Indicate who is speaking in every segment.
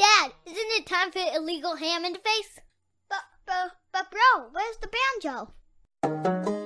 Speaker 1: Dad, isn't it time for illegal ham in face? But, but, but, bro, where's the banjo?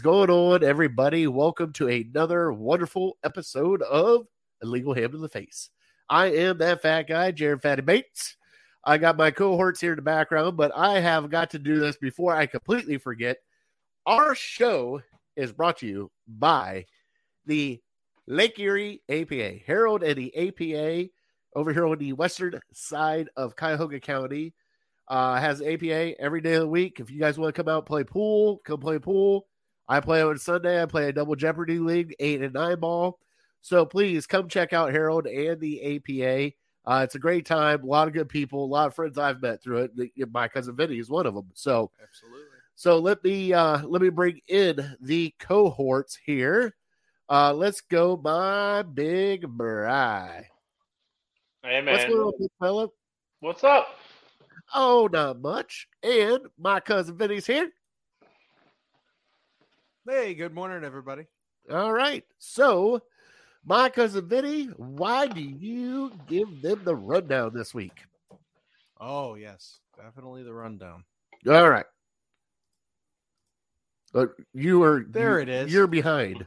Speaker 2: Going on, everybody? Welcome to another wonderful episode of Illegal Ham in the Face. I am that fat guy, Jared Fatty Bates. I got my cohorts here in the background, but I have got to do this before I completely forget. Our show is brought to you by the Lake Erie APA, Harold and the APA over here on the western side of Cuyahoga County. Uh, has APA every day of the week. If you guys want to come out play pool, come play pool. I play on Sunday. I play a double Jeopardy league, eight and nine ball. So please come check out Harold and the APA. Uh, it's a great time. A lot of good people. A lot of friends I've met through it. My cousin Vinny is one of them. So
Speaker 3: Absolutely.
Speaker 2: so let me uh let me bring in the cohorts here. Uh let's go, my big bri.
Speaker 4: Hey
Speaker 2: What's
Speaker 4: man,
Speaker 2: going on, big fella?
Speaker 4: what's up?
Speaker 2: Oh, not much. And my cousin Vinny's here.
Speaker 3: Hey, good morning, everybody.
Speaker 2: All right. So, my cousin Vinny, why do you give them the rundown this week?
Speaker 3: Oh, yes, definitely the rundown.
Speaker 2: All right. Uh, you are
Speaker 3: There
Speaker 2: you-
Speaker 3: it is.
Speaker 2: You're behind.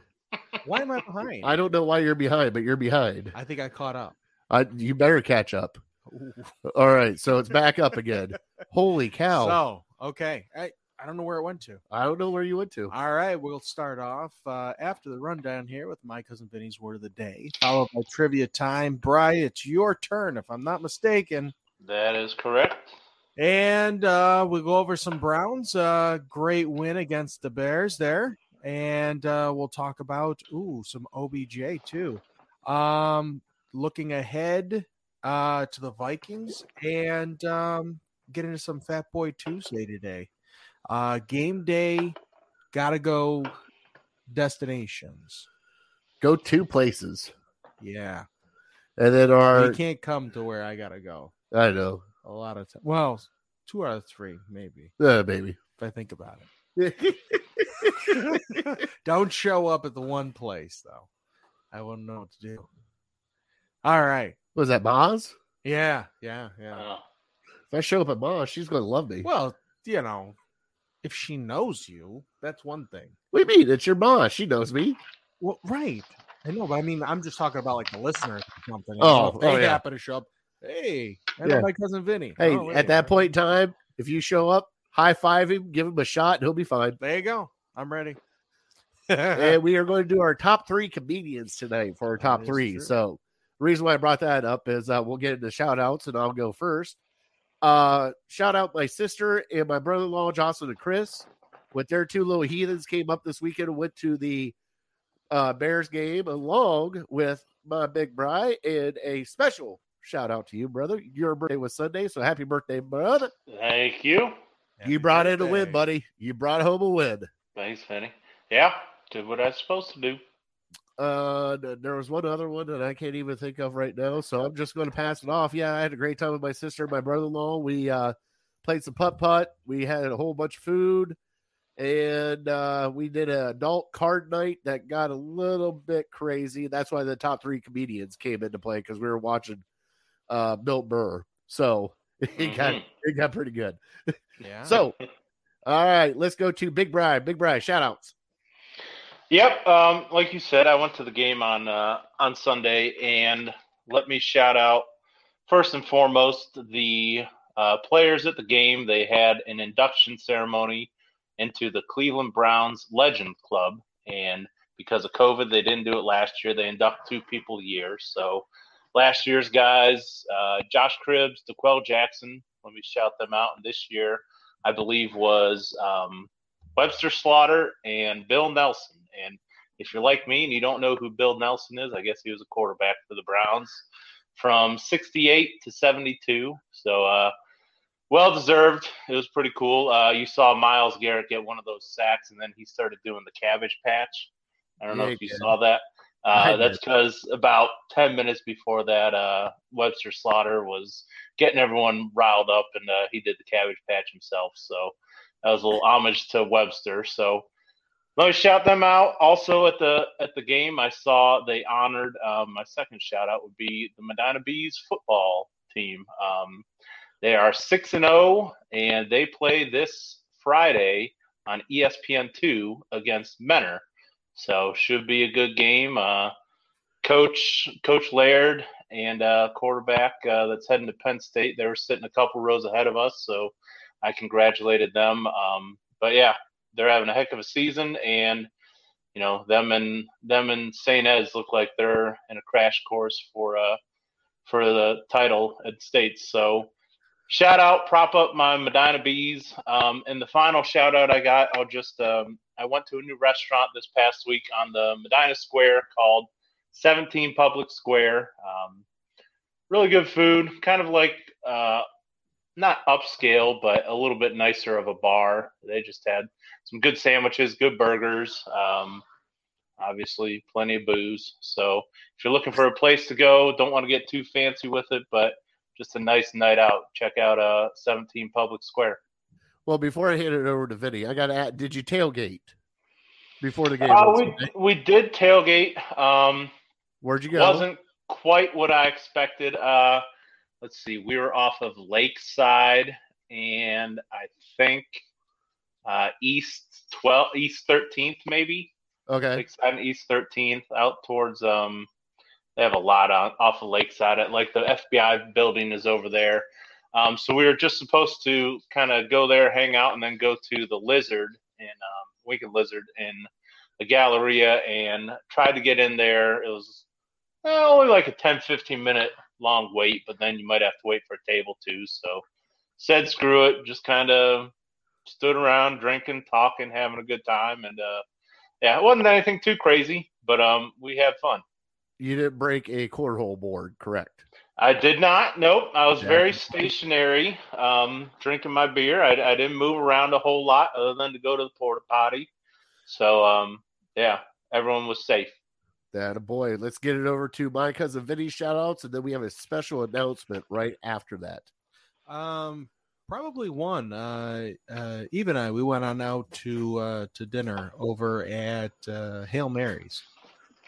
Speaker 3: Why am I behind?
Speaker 2: I don't know why you're behind, but you're behind.
Speaker 3: I think I caught up.
Speaker 2: Uh, you better catch up.
Speaker 3: Ooh.
Speaker 2: All right, so it's back up again. Holy cow!
Speaker 3: So, okay, I I don't know where it went to.
Speaker 2: I don't know where you went to.
Speaker 3: All right, we'll start off uh, after the rundown here with my cousin Vinny's word of the day, followed by trivia time. Bry, it's your turn, if I'm not mistaken.
Speaker 4: That is correct.
Speaker 3: And uh, we'll go over some Browns. Uh, great win against the Bears there. And uh, we'll talk about ooh some OBJ too. Um, looking ahead uh, to the Vikings and um, get into some Fat Boy Tuesday today. Uh, game day, gotta go destinations.
Speaker 2: Go two places,
Speaker 3: Yeah,
Speaker 2: and then
Speaker 3: you
Speaker 2: our.
Speaker 3: can't come to where I gotta go.
Speaker 2: I know,
Speaker 3: A lot of time. Well, two out of three, maybe
Speaker 2: uh, baby.
Speaker 3: if I think about it. Don't show up at the one place though. I wouldn't know what to do. All right.
Speaker 2: was that, Maz?
Speaker 3: Yeah, yeah, yeah.
Speaker 4: Oh,
Speaker 2: If I show up at Maz, she's going to love me.
Speaker 3: Well, you know, if she knows you, that's one thing.
Speaker 2: What do you mean? It's your Maz. She knows me.
Speaker 3: Well, right. I know, but I mean, I'm just talking about like the listeners or something.
Speaker 2: Oh,
Speaker 3: if they
Speaker 2: oh, yeah.
Speaker 3: happen to show up. Hey, I know
Speaker 2: Yeah.
Speaker 3: my cousin Vinny.
Speaker 2: Hey,
Speaker 3: Oh,
Speaker 2: at that point in time, if you show up, high five him, give him a shot, and he'll be fine.
Speaker 3: there you go. I'm ready.
Speaker 2: and we are going to do our top three comedians tonight for our top three.
Speaker 3: true.
Speaker 2: So reason why I brought that up is uh, we'll get into shout outs and I'll go first. Uh, shout out my sister and my brother-in-law, Jocelyn and Chris, with their two little heathens came up this weekend and went to the uh, Bears game along with my big bride and a special shout out to you, brother. Your birthday was Sunday, so happy birthday, brother.
Speaker 4: thank you.
Speaker 2: you brought in a win, buddy. You brought home a win.
Speaker 4: Thanks, Penny. Yeah, did what I was supposed to do.
Speaker 2: Uh, there was one other one that I can't even think of right now, so I'm just going to pass it off. Yeah, I had a great time with my sister and my brother-in-law. We uh played some putt putt. We had a whole bunch of food, and uh we did an adult card night that got a little bit crazy. That's why the top three comedians came into play because we were watching uh Bill Burr. So it got
Speaker 4: Mhm.
Speaker 2: it got pretty good.
Speaker 3: Yeah.
Speaker 2: So, all right, let's go to Big Bri. Big Bri, shout outs.
Speaker 4: Yep. Um, like you said, I went to the game on uh, on Sunday, and let me shout out first and foremost the uh, players at the game. They had an induction ceremony into the Cleveland Browns Legend Club, and because of COVID, they didn't do it last year. They induct two people a year. So last year's guys, uh, Josh Cribbs, D'Qwell Jackson. Let me shout them out. And this year, I believe was um, Webster Slaughter and Bill Nelsen. And if you're like me and you don't know who Bill Nelsen is, I guess he was a quarterback for the Browns from 68 to 72. So, uh, well deserved. It was pretty cool. Uh, you saw Myles Garrett get one of those sacks, and then he started doing the cabbage patch. I don't know
Speaker 2: Yeah,
Speaker 4: if you saw that. Uh, that's because about 10 minutes before that, uh, Webster Slaughter was getting everyone riled up, and uh, he did the cabbage patch himself. So was a little homage to Webster. So let me shout them out. Also at the at the game, I saw they honored. Um, my second shout out would be the Medina Bees football team. Um, they are six and zero, and they play this Friday on ESPN two against Mentor. So should be a good game. Uh, Coach Coach Laird and uh, quarterback uh, that's heading to Penn State. They were sitting a couple rows ahead of us, so I congratulated them. Um, but yeah, they're having a heck of a season, and you know them and them and St. Ed's look like they're in a crash course for uh for the title at states. So shout out, prop up my Medina Bees. Um, and the final shout out I got, I'll just um, I went to a new restaurant this past week on the Medina Square called 17 Public Square. Um, really good food, kind of like uh, not upscale, but a little bit nicer of a bar. They just had some good sandwiches, good burgers. Um, obviously, plenty of booze. So if you're looking for a place to go, don't want to get too fancy with it, but just a nice night out. Check out uh 17 Public Square.
Speaker 2: Well, before I hand it over to Vinny, I got to add, did you tailgate before the game?
Speaker 4: Uh, we
Speaker 2: Sunday?
Speaker 4: we did tailgate. Um,
Speaker 2: Where'd you go?
Speaker 4: wasn't quite what I expected. Uh, let's see, we were off of Lakeside, and I think uh, East 12, East 13th, maybe.
Speaker 2: okay.
Speaker 4: Lakeside and East 13th, out towards um, they have a lot on off of Lakeside. Like the FBI building is over there. Um, so we were just supposed to kind of go there, hang out, and then go to the Lizard and um, Wicked Lizard in the Galleria and tried to get in there. It was only like a 10, 15 minute long wait, but then you might have to wait for a table too. So said screw it, just kind of stood around drinking, talking, having a good time, and uh, yeah, it wasn't anything too crazy, but um, we had fun.
Speaker 2: You didn't break a cornhole board, correct?
Speaker 4: I did not. Nope. I was very stationary, um, drinking my beer. I, I didn't move around a whole lot other than to go to the porta potty. So, um, yeah, everyone was safe.
Speaker 2: That a boy. Let's get it over to my cousin Vinny shout outs, and then we have a special announcement right after that.
Speaker 3: Um, probably one. Uh, uh, Eve and I we went on out to uh, to dinner over at uh, Hail Marys.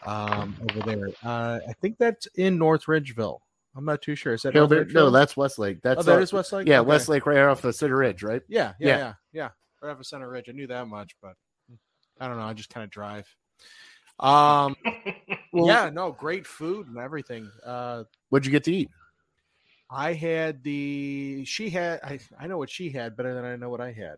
Speaker 3: Um, over there. Uh, I think that's in North Ridgeville. I'm not too sure. Is that
Speaker 2: No, there- no, that's Westlake. That's
Speaker 3: oh, that is Westlake.
Speaker 2: yeah,
Speaker 3: Okay.
Speaker 2: Westlake right off the Center Ridge, right?
Speaker 3: Yeah, yeah,
Speaker 2: Yeah.
Speaker 3: yeah, yeah. Right off of Center Ridge. I knew that much, but I don't know. I just kind of drive. Um,
Speaker 2: Well-
Speaker 3: yeah, no, great food and everything. Uh,
Speaker 2: What'd you get to eat?
Speaker 3: I had the she had I I know what she had better than I know what I had.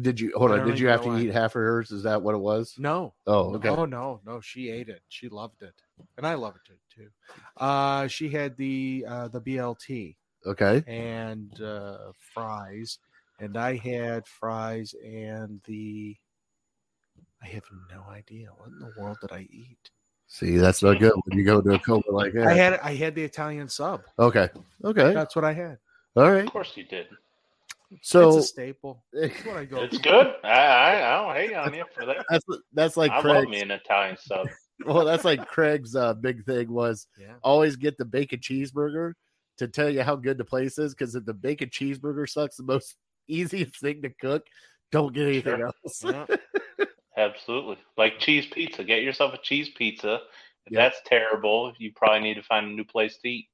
Speaker 2: Did you hold on? Did you have to
Speaker 3: know why.
Speaker 2: eat half of hers? Is that what it was?
Speaker 3: No,
Speaker 2: Oh, okay.
Speaker 3: Oh no, no, she ate it. She loved it, and I loved it too. Uh, she had the uh, the BLT
Speaker 2: Okay.
Speaker 3: and uh, fries, and I had fries and the. I have no idea what in the world did I eat.
Speaker 2: See, that's not good when you go to a coma like that.
Speaker 3: I had I had the Italian sub.
Speaker 2: okay. Okay.
Speaker 3: That's what I had.
Speaker 2: All right.
Speaker 4: Of course you did.
Speaker 2: So
Speaker 3: it's a staple. That's what I go.
Speaker 4: It's good. I, I, I don't hate on you for that.
Speaker 2: that's that's like
Speaker 4: I love
Speaker 2: Craig's.
Speaker 4: me an Italian sub.
Speaker 2: Well, that's like Craig's uh, big thing was
Speaker 3: Yeah.
Speaker 2: always get the bacon cheeseburger to tell you how good the place is. Because if the bacon cheeseburger sucks, the most easiest thing to cook, don't get anything
Speaker 4: Sure.
Speaker 2: else.
Speaker 3: Yeah.
Speaker 4: Absolutely. Like cheese pizza. Get yourself a cheese pizza. If
Speaker 2: Yeah.
Speaker 4: that's terrible, you probably need to find a new place to eat.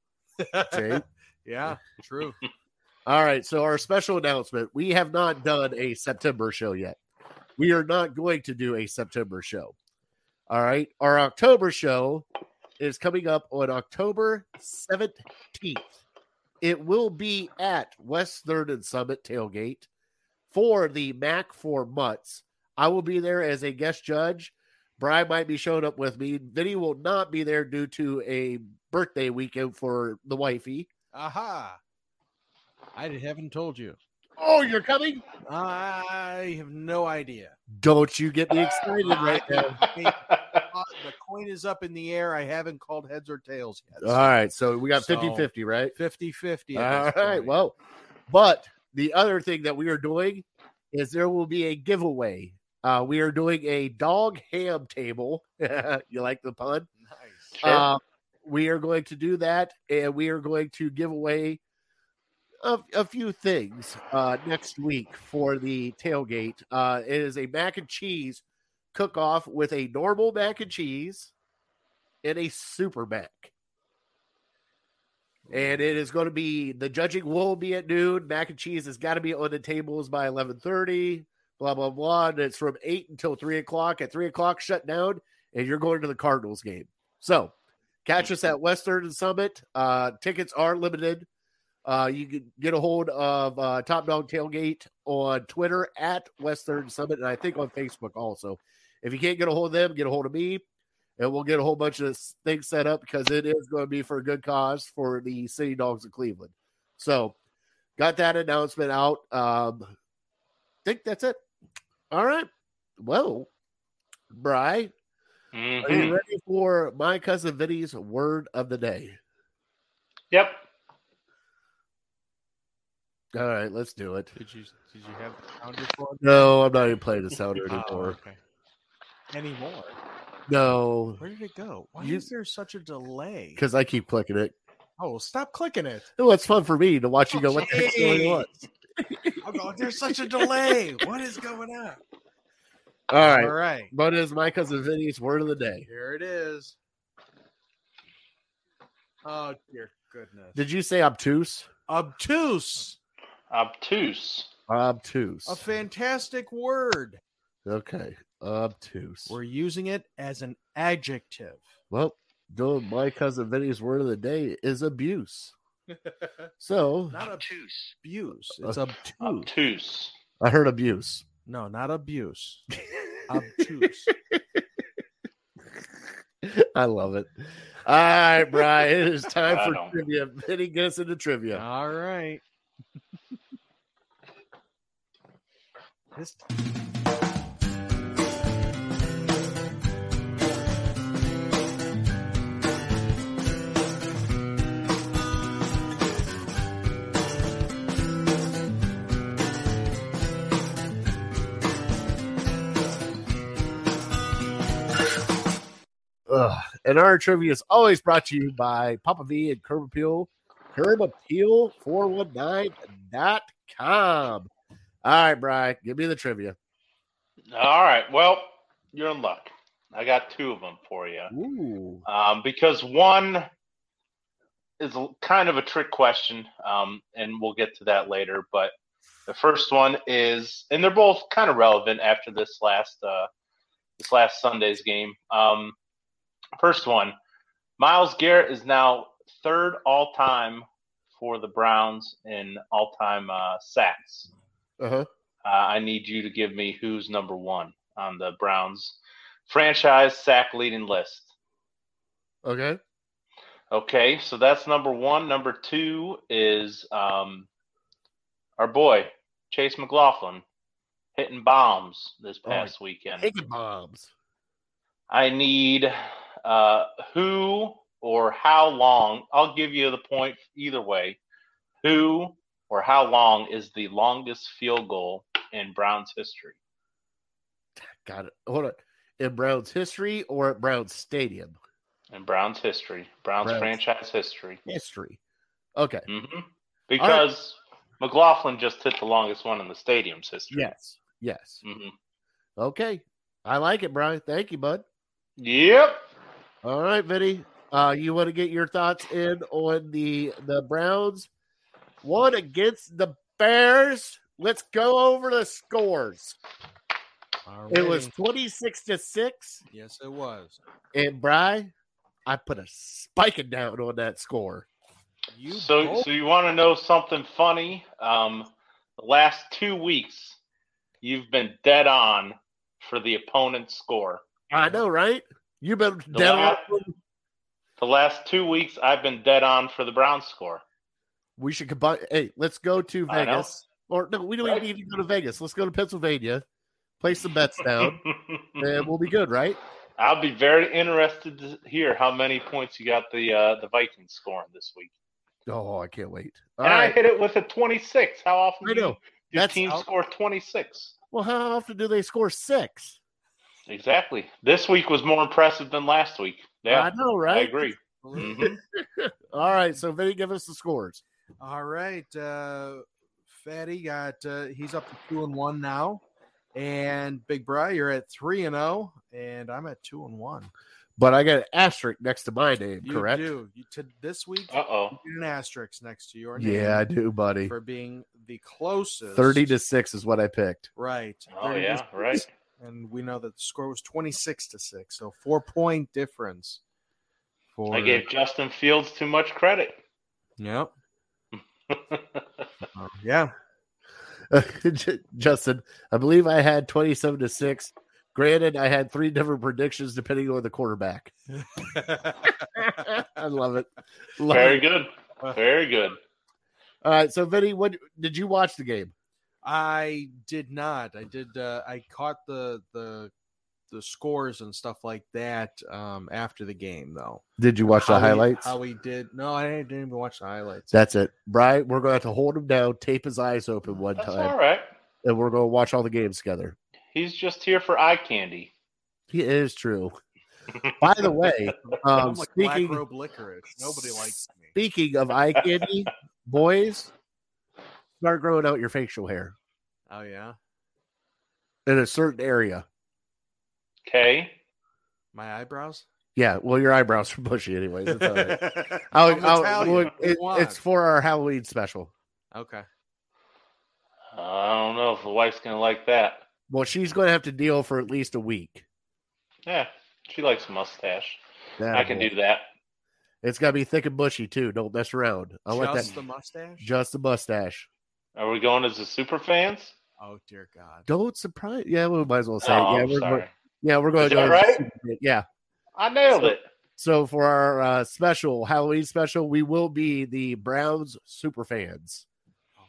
Speaker 2: See?
Speaker 3: yeah, true.
Speaker 2: All right. So our special announcement: we have not done a September show yet. We are not going to do a September show. All right. Our October show is coming up on October 17th. It will be at West Third and Summit Tailgate for the Mac for Mutts. I will be there as a guest judge. Brian might be showing up with me. Vinny will not be there due to a birthday weekend for the wifey.
Speaker 3: Aha. I haven't told you.
Speaker 2: Oh, you're coming?
Speaker 3: I have no idea.
Speaker 2: Don't you get me excited right now.
Speaker 3: The coin is up in the air. I haven't called heads or tails yet.
Speaker 2: All right. So we got
Speaker 3: So-
Speaker 2: 50 50, right?
Speaker 3: 50 50.
Speaker 2: All right. Well, but the other thing that we are doing is there will be a giveaway. Uh, we are doing a dog ham table. you like the pun?
Speaker 3: nice.
Speaker 4: Sure.
Speaker 2: Uh, we are going to do that, and we are going to give away a, a few things uh, next week for the tailgate. Uh, it is a mac and cheese cook off with a normal mac and cheese and a super mac. And it is going to be the judging will be at noon. Mac and cheese has got to be on the tables by eleven thirty. Blah blah blah. And it's from eight until three o'clock. At three o'clock, shut down, and you're going to the Cardinals game. So catch us at Western Summit. Uh, tickets are limited. Uh, you can get a hold of uh, Top Dog Tailgate on Twitter at Western Summit, and I think on Facebook also. If you can't get a hold of them, get a hold of me, and we'll get a whole bunch of things set up because it is going to be for a good cause for the City Dogs of Cleveland. So, got that announcement out. Um, think that's it. All right. Well, Bry, are you
Speaker 4: Mhm.
Speaker 2: ready for my cousin Vinny's word of the day?
Speaker 4: Yep.
Speaker 2: All right, let's do it.
Speaker 3: Did you did you have the sounder for?
Speaker 2: No, I'm not even playing the sounder
Speaker 3: Oh,
Speaker 2: anymore.
Speaker 3: okay. Anymore?
Speaker 2: No,
Speaker 3: Where did it go? Why
Speaker 2: You-
Speaker 3: is there such a delay?
Speaker 2: because I keep clicking it.
Speaker 3: Oh, stop clicking it.
Speaker 2: Oh, it's fun for me to watch you go. What the heck's going on?
Speaker 3: Oh, I'm going, there's such a delay. What is going on?
Speaker 2: All right,
Speaker 3: All right.
Speaker 2: what is my cousin Vinny's word of the day?
Speaker 3: Here it is. Oh, dear goodness.
Speaker 2: Did you say obtuse?
Speaker 3: Obtuse.
Speaker 4: Obtuse.
Speaker 2: Obtuse.
Speaker 3: A fantastic word.
Speaker 2: Okay, obtuse.
Speaker 3: We're using it as an adjective.
Speaker 2: Well, my cousin Vinny's word of the day is abuse. So
Speaker 3: Not
Speaker 5: Obtuse.
Speaker 3: abuse. It's
Speaker 2: Uh,
Speaker 3: obtuse.
Speaker 4: Obtuse.
Speaker 2: I heard abuse.
Speaker 3: No, not abuse. Obtuse.
Speaker 2: I love it. All right, Brian, it is time
Speaker 4: I
Speaker 2: for
Speaker 4: don't.
Speaker 2: trivia. Vinny, get us into trivia.
Speaker 3: All right. this
Speaker 2: Ugh. And our trivia is always brought to you by Papa V and Curb Appeal, Curb curbappeal419.com. All right, Brian, give me the trivia.
Speaker 4: All right. Well, you're in luck. I got two of them for you.
Speaker 2: Ooh.
Speaker 4: Um, because one is kind of a trick question, um, and we'll get to that later. But the first one is, and they're both kind of relevant after this last uh, this last Sunday's game. Um, first one, Myles Garrett is now third all time for the Browns in all time uh, sacks.
Speaker 2: Uh-huh.
Speaker 4: Uh, I need you to give me who's number one on the Browns franchise sack leading list.
Speaker 2: Okay.
Speaker 4: Okay, so that's number one. Number two is um, our boy Chase McLaughlin hitting bombs this
Speaker 2: Oh,
Speaker 4: past weekend.
Speaker 2: Hitting bombs.
Speaker 4: I need uh, who or how long. I'll give you the point either way. Who or how long is the longest field goal in Browns history?
Speaker 2: Got it. Hold on. In Browns history or at Browns Stadium?
Speaker 4: In Browns history, Browns,
Speaker 2: Browns.
Speaker 4: franchise history.
Speaker 2: History. Okay.
Speaker 4: hmm Because McLaughlin just hit the longest one in the stadium's history.
Speaker 2: Yes. Yes.
Speaker 4: hmm
Speaker 2: Okay. I like it, Brian. Thank you, bud.
Speaker 4: Yep.
Speaker 2: All right, Vinny. Uh, you want to get your thoughts in on the the Browns one against the Bears? Let's go over the scores. It was 26 to 6.
Speaker 3: Yes, it was.
Speaker 2: And Bry, I put a spiking down on that score.
Speaker 3: You
Speaker 4: so,
Speaker 3: both-
Speaker 4: so you want to know something funny? Um, the last two weeks, you've been dead on for the opponent's score.
Speaker 2: I know, right? You've been
Speaker 4: The
Speaker 2: dead
Speaker 4: la-
Speaker 2: on.
Speaker 4: The last two weeks, I've been dead on for the Browns score.
Speaker 2: We should combine. Hey, let's go to Vegas. Or no, we don't
Speaker 4: Right.
Speaker 2: even need to go to Vegas. Let's go to Pennsylvania, place some bets down, and we'll be good, right?
Speaker 4: I'll be very interested to hear how many points you got the uh, the Vikings scoring this week.
Speaker 2: Oh, I can't wait. All
Speaker 4: and I hit it with a 26. How often
Speaker 2: I
Speaker 4: do
Speaker 2: know.
Speaker 4: you- do
Speaker 2: That's
Speaker 4: teams
Speaker 2: out-
Speaker 4: score 26?
Speaker 2: Well, how often do they score six?
Speaker 4: Exactly. This week was more impressive than last week. Yeah,
Speaker 2: I know, right?
Speaker 4: I
Speaker 2: right?
Speaker 4: agree. Mhm.
Speaker 2: All right, so Vinny, give us the scores.
Speaker 3: All right. Uh, Fatty got uh, he's up to two and one now, and Big Bry, you're at three and zero, and I'm at two and one.
Speaker 2: But I got an asterisk next to my name,
Speaker 3: You
Speaker 2: correct?
Speaker 3: do. You to this week.
Speaker 4: Uh oh.
Speaker 3: you an asterisk next to your name.
Speaker 2: Yeah, I do, buddy.
Speaker 3: for being the closest.
Speaker 2: Thirty to six is what I picked.
Speaker 3: right.
Speaker 4: Oh yeah, right.
Speaker 3: And we know that the score was twenty six to six, so four point difference. For
Speaker 4: I gave Justin Fields too much credit.
Speaker 3: Yep. Uh, yeah.
Speaker 2: Justin, I believe I had twenty-seven to six. Granted, I had three different predictions depending on the quarterback. I love it. Love
Speaker 4: Very
Speaker 2: it.
Speaker 4: good. Very good.
Speaker 2: All right, so Vinny, what did you watch the game?
Speaker 3: I did not. I did. Uh, I caught the the the scores and stuff like that um, after the game, though.
Speaker 2: Did you watch the
Speaker 3: How he-
Speaker 2: highlights?
Speaker 3: how he did? No, I didn't even watch the highlights.
Speaker 2: That's it. Brian, we're going to have to hold him down, tape his eyes open one
Speaker 4: That's
Speaker 2: time,
Speaker 4: all right.
Speaker 2: and we're going to watch all the games together.
Speaker 4: He's just here for eye candy.
Speaker 2: He is true. By the way,
Speaker 3: I'm
Speaker 2: um,
Speaker 3: like
Speaker 2: speaking
Speaker 3: black robe licorice. Nobody likes me.
Speaker 2: speaking of eye candy, boys, start growing out your facial hair
Speaker 3: Oh yeah,
Speaker 2: in a certain area.
Speaker 4: Okay.
Speaker 3: my eyebrows.
Speaker 2: Yeah, well, your eyebrows are bushy, anyways. It's all right.
Speaker 3: I'm
Speaker 2: I'll- I'll- well,
Speaker 3: What do you
Speaker 2: it- it's for our Halloween special.
Speaker 3: okay.
Speaker 4: I don't know if the wife's gonna like that.
Speaker 2: Well, she's going to have to deal for at least a week.
Speaker 4: Yeah, she likes mustache.
Speaker 2: Yeah,
Speaker 4: I can
Speaker 2: boy.
Speaker 4: do that.
Speaker 2: It's got to be thick and bushy too. Don't mess around. I want
Speaker 3: Just
Speaker 2: that.
Speaker 3: the mustache.
Speaker 2: Just the mustache.
Speaker 4: Are we going as the super fans?
Speaker 3: oh dear God.
Speaker 2: Don't surprise. Yeah, we might as well say.
Speaker 4: oh,
Speaker 2: yeah, we're,
Speaker 4: sorry.
Speaker 2: we're- yeah, we're going
Speaker 4: Is
Speaker 2: to
Speaker 4: that
Speaker 2: go.
Speaker 4: right?
Speaker 2: Yeah.
Speaker 4: I nailed
Speaker 2: So-
Speaker 4: it.
Speaker 2: So for our uh, special Halloween special, we will be the Browns super fans.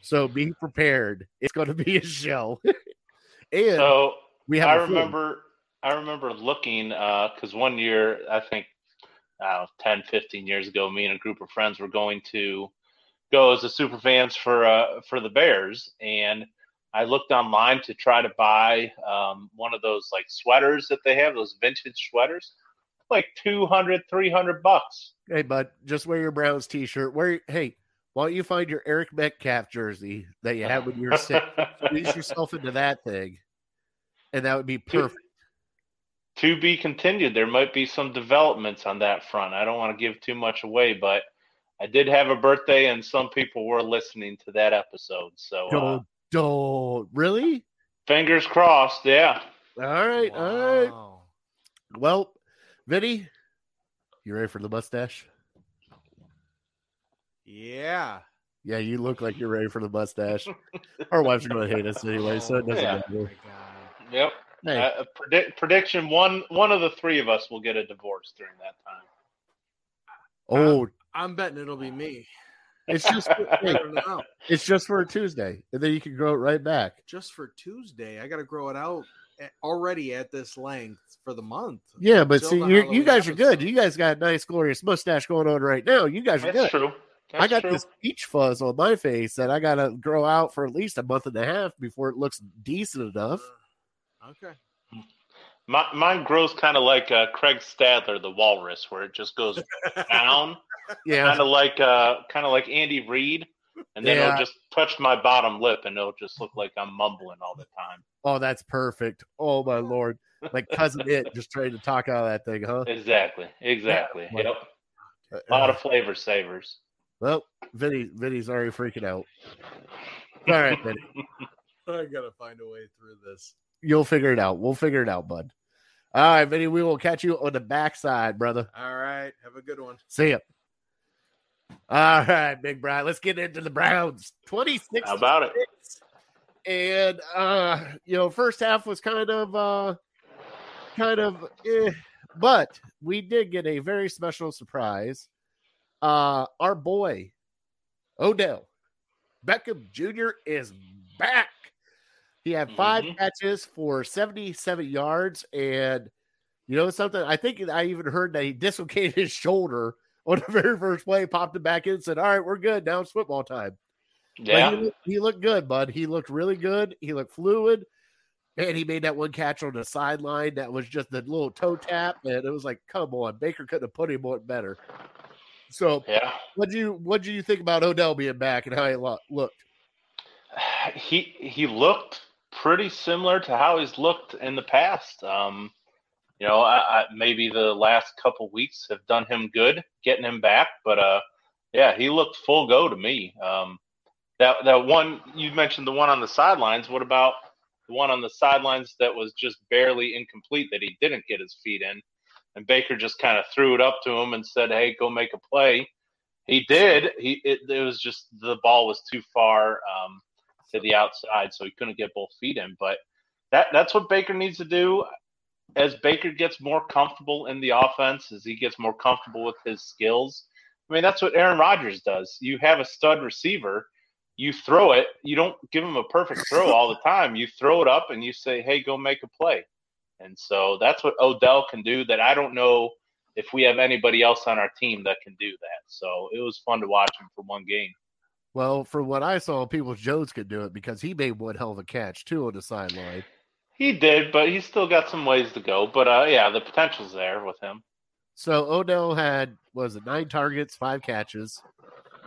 Speaker 2: So be prepared. It's going to be a show. and
Speaker 4: So
Speaker 2: we have.
Speaker 4: I
Speaker 2: a food.
Speaker 4: remember I remember looking because one year I think I 10, 15 years ago, me and a group of friends were going to go as a super fans for uh, for the Bears, and I looked online to try to buy um, one of those like sweaters that they have, those vintage sweaters, like 200, 300 bucks.
Speaker 2: Hey, bud, just wear your Browns t-shirt. Wear. Hey, why don't you find your Eric Metcalf jersey that you had when you were sick? Squeeze yourself into that thing, and that would be
Speaker 4: To-
Speaker 2: perfect.
Speaker 4: to be continued. There might be some developments on that front. I don't want to give too much away, but I did have a birthday, and some people were listening to that episode. So uh,
Speaker 2: Don't, don't really.
Speaker 4: fingers crossed. Yeah.
Speaker 2: All right, all right. Well, Vinny, you ready for the mustache?
Speaker 3: Yeah.
Speaker 2: Yeah, you look like you're ready for the mustache. Our wives are going to hate us anyway, so it doesn't
Speaker 4: Yeah.
Speaker 3: Oh
Speaker 2: matter.
Speaker 4: Yep.
Speaker 2: Hey,
Speaker 4: Uh, predict, prediction: one one of the three of us will get a divorce during that time.
Speaker 2: oh,
Speaker 3: I'm betting it'll be me.
Speaker 2: it's just
Speaker 3: I
Speaker 2: hey, it's just for a Tuesday, and then you can grow it right back.
Speaker 3: Just for Tuesday, I got to grow it out already at this length for the month.
Speaker 2: Yeah, but see, you're, you guys are good.
Speaker 3: episode.
Speaker 2: You guys got a nice, glorious mustache going on right now. You guys are good.
Speaker 4: That's
Speaker 2: good.
Speaker 4: true. That's
Speaker 2: I got
Speaker 4: true.
Speaker 2: this peach fuzz on my face that I got to grow out for at least a month and a half before it looks decent enough.
Speaker 3: Okay.
Speaker 4: My, mine grows kind of like uh, Craig Stadler, the walrus, where it just goes down,
Speaker 2: Yeah,
Speaker 4: kind of like uh, kind of like Andy Reid, and then
Speaker 2: Yeah.
Speaker 4: it'll just touch my bottom lip, and it'll just look like I'm mumbling all the time.
Speaker 2: Oh, that's perfect. Oh my lord. Like cousin it just trying to talk out of that thing, huh?
Speaker 4: Exactly. Exactly.
Speaker 2: Yeah.
Speaker 4: Yep. A lot of flavor savers.
Speaker 2: well, Vinny Vinny's already freaking out. All right, Vinny.
Speaker 3: I gotta find a way through this.
Speaker 2: You'll figure it out. We'll figure it out, bud. All right, Vinny. We will catch you on the backside, brother.
Speaker 3: All right. Have a good one.
Speaker 2: See ya. All right, Big Brian. Let's get into the Browns. 26
Speaker 4: How about it?
Speaker 2: And uh, you know, first half was kind of uh kind of eh, but we did get a very special surprise. Uh our boy Odell Beckham Jr. is back. He had 5
Speaker 4: Mhm.
Speaker 2: catches for 77 yards and you know something? I think I even heard that he dislocated his shoulder on the very first play, popped it back in, said, All right, we're good. Now it's football time.
Speaker 4: Yeah.
Speaker 2: he, looked, he looked good, bud. He looked really good. He looked fluid. And he made that one catch on the sideline that was just the little toe tap. And it was like, come on, Baker couldn't have put him on better. So
Speaker 4: Yeah.
Speaker 2: what do you what do you think about Odell being back and how he lo- looked?
Speaker 4: he he looked pretty similar to how he's looked in the past. Um, you know, I, I, maybe the last couple weeks have done him good, getting him back. But uh, yeah, he looked full go to me. Um, that that one you mentioned, the one on the sidelines. What about the one on the sidelines that was just barely incomplete that he didn't get his feet in, and Baker just kind of threw it up to him and said, "Hey, go make a play." He did. He it, it was just the ball was too far. Um, to the outside, so he couldn't get both feet in. But that that's what Baker needs to do. As Baker gets more comfortable in the offense, as he gets more comfortable with his skills, I mean that's what Aaron Rodgers does. You have a stud receiver, you throw it. You don't give him a perfect throw all the time. You throw it up and you say, "Hey, go make a play." And so that's what Odell can do. That I don't know if we have anybody else on our team that can do that. So it was fun to watch him for one game.
Speaker 2: Well, from what I saw, Peoples Jones could do it because he made one hell of a catch too on the sideline.
Speaker 4: He did, but he's still got some ways to go. But uh, yeah, the potential's there with him.
Speaker 2: So Odell had was it nine targets, five catches.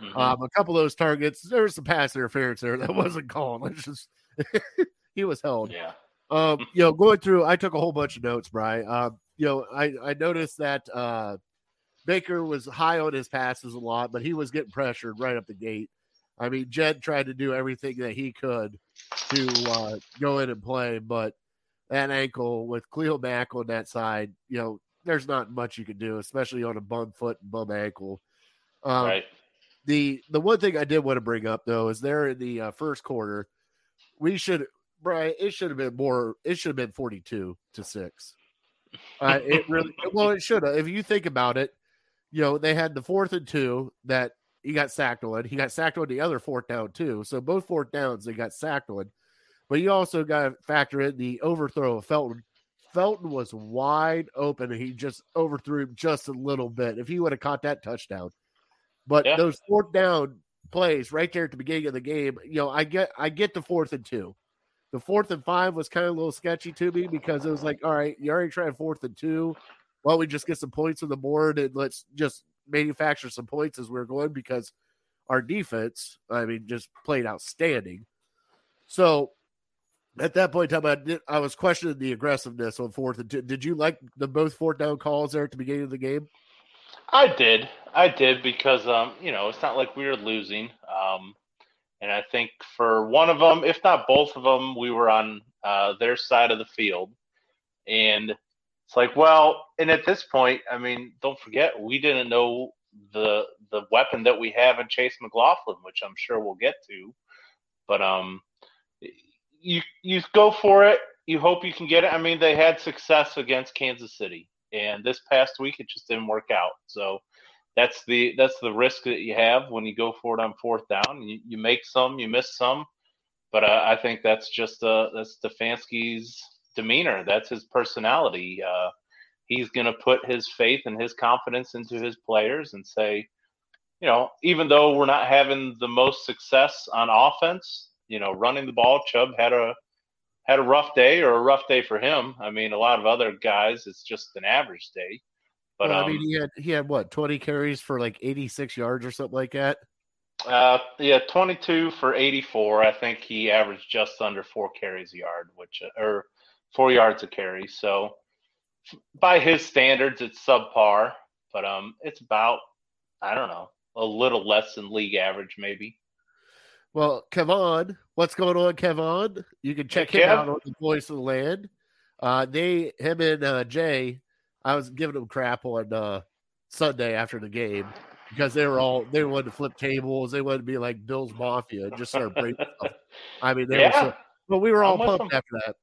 Speaker 4: Mhm.
Speaker 2: Um, a couple of those targets, there was some pass interference there that wasn't called. Let's just he was held.
Speaker 4: yeah,
Speaker 2: Um, you know, going through, I took a whole bunch of notes, Brian. Um, you know, I I noticed that uh, Baker was high on his passes a lot, but he was getting pressured right up the gate. I mean, Jed tried to do everything that he could to uh, go in and play, but that ankle with Khalil Mack on that side, you know, there's not much you can do, especially on a bum foot and bum ankle. Um,
Speaker 4: right.
Speaker 2: the the one thing I did want to bring up though is there in the uh, first quarter, we should Brian. It should have been more. It should have been forty two to six. Uh, it really well. It should have. If you think about it, you know they had the fourth and two that he got sacked on. He got sacked on the other fourth down too. So both fourth downs they got sacked on. But you also got to factor in the overthrow of Felton. Felton was wide open and he just overthrew him just a little bit. If he would have caught that touchdown, but
Speaker 4: Yeah.
Speaker 2: those fourth down plays right there at the beginning of the game, you know, I get I get the fourth and two. The fourth and five was kind of a little sketchy to me because it was like, all right, you already tried fourth and two. Why don't we just get some points on the board and let's just manufacture some points as we're going because our defense, I mean, just played outstanding. So at that point in time, I, did, I was questioning the aggressiveness on fourth and two. Did you like the both fourth down calls there at the beginning of the game?
Speaker 4: I did. I did because um, you know, it's not like we were losing. Um, and I think for one of them, if not both of them, we were on uh, their side of the field. And it's like, well, and at this point, I mean, don't forget, we didn't know the the weapon that we have in Chase McLaughlin, which I'm sure we'll get to. But um, you you go for it. You hope you can get it. I mean, they had success against Kansas City, and this past week it just didn't work out. So that's the that's the risk that you have when you go for it on fourth down. You, you make some, you miss some, but uh, I think that's just uh, that's Stefanski's demeanor. That's his personality. Uh, he's going to put his faith and his confidence into his players and say, you know, even though we're not having the most success on offense, you know, running the ball, Chubb had a had a rough day or a rough day for him. I mean, a lot of other guys, it's just an average day. But
Speaker 2: well,
Speaker 4: um,
Speaker 2: I mean, he had he had what twenty carries for like eighty six yards or something like that.
Speaker 4: Uh, yeah, 22 for 84. I think he averaged just under four carries a yard, which or four yards a carry. So by his standards, it's subpar, but um, it's about I don't know a little less than league average, maybe.
Speaker 2: Well, Kevon, what's going on, Kevon? You can check
Speaker 4: Hey,
Speaker 2: him
Speaker 4: Kev.
Speaker 2: out on the Voice of the Land. Uh, they, him and uh, Jay, I was giving them crap on uh, Sunday after the game because they were all they wanted to flip tables, they wanted to be like Bill's Mafia, and just start breaking stuff. I mean, they were
Speaker 4: Yeah.
Speaker 2: so, but we were all
Speaker 4: I'm
Speaker 2: pumped after that.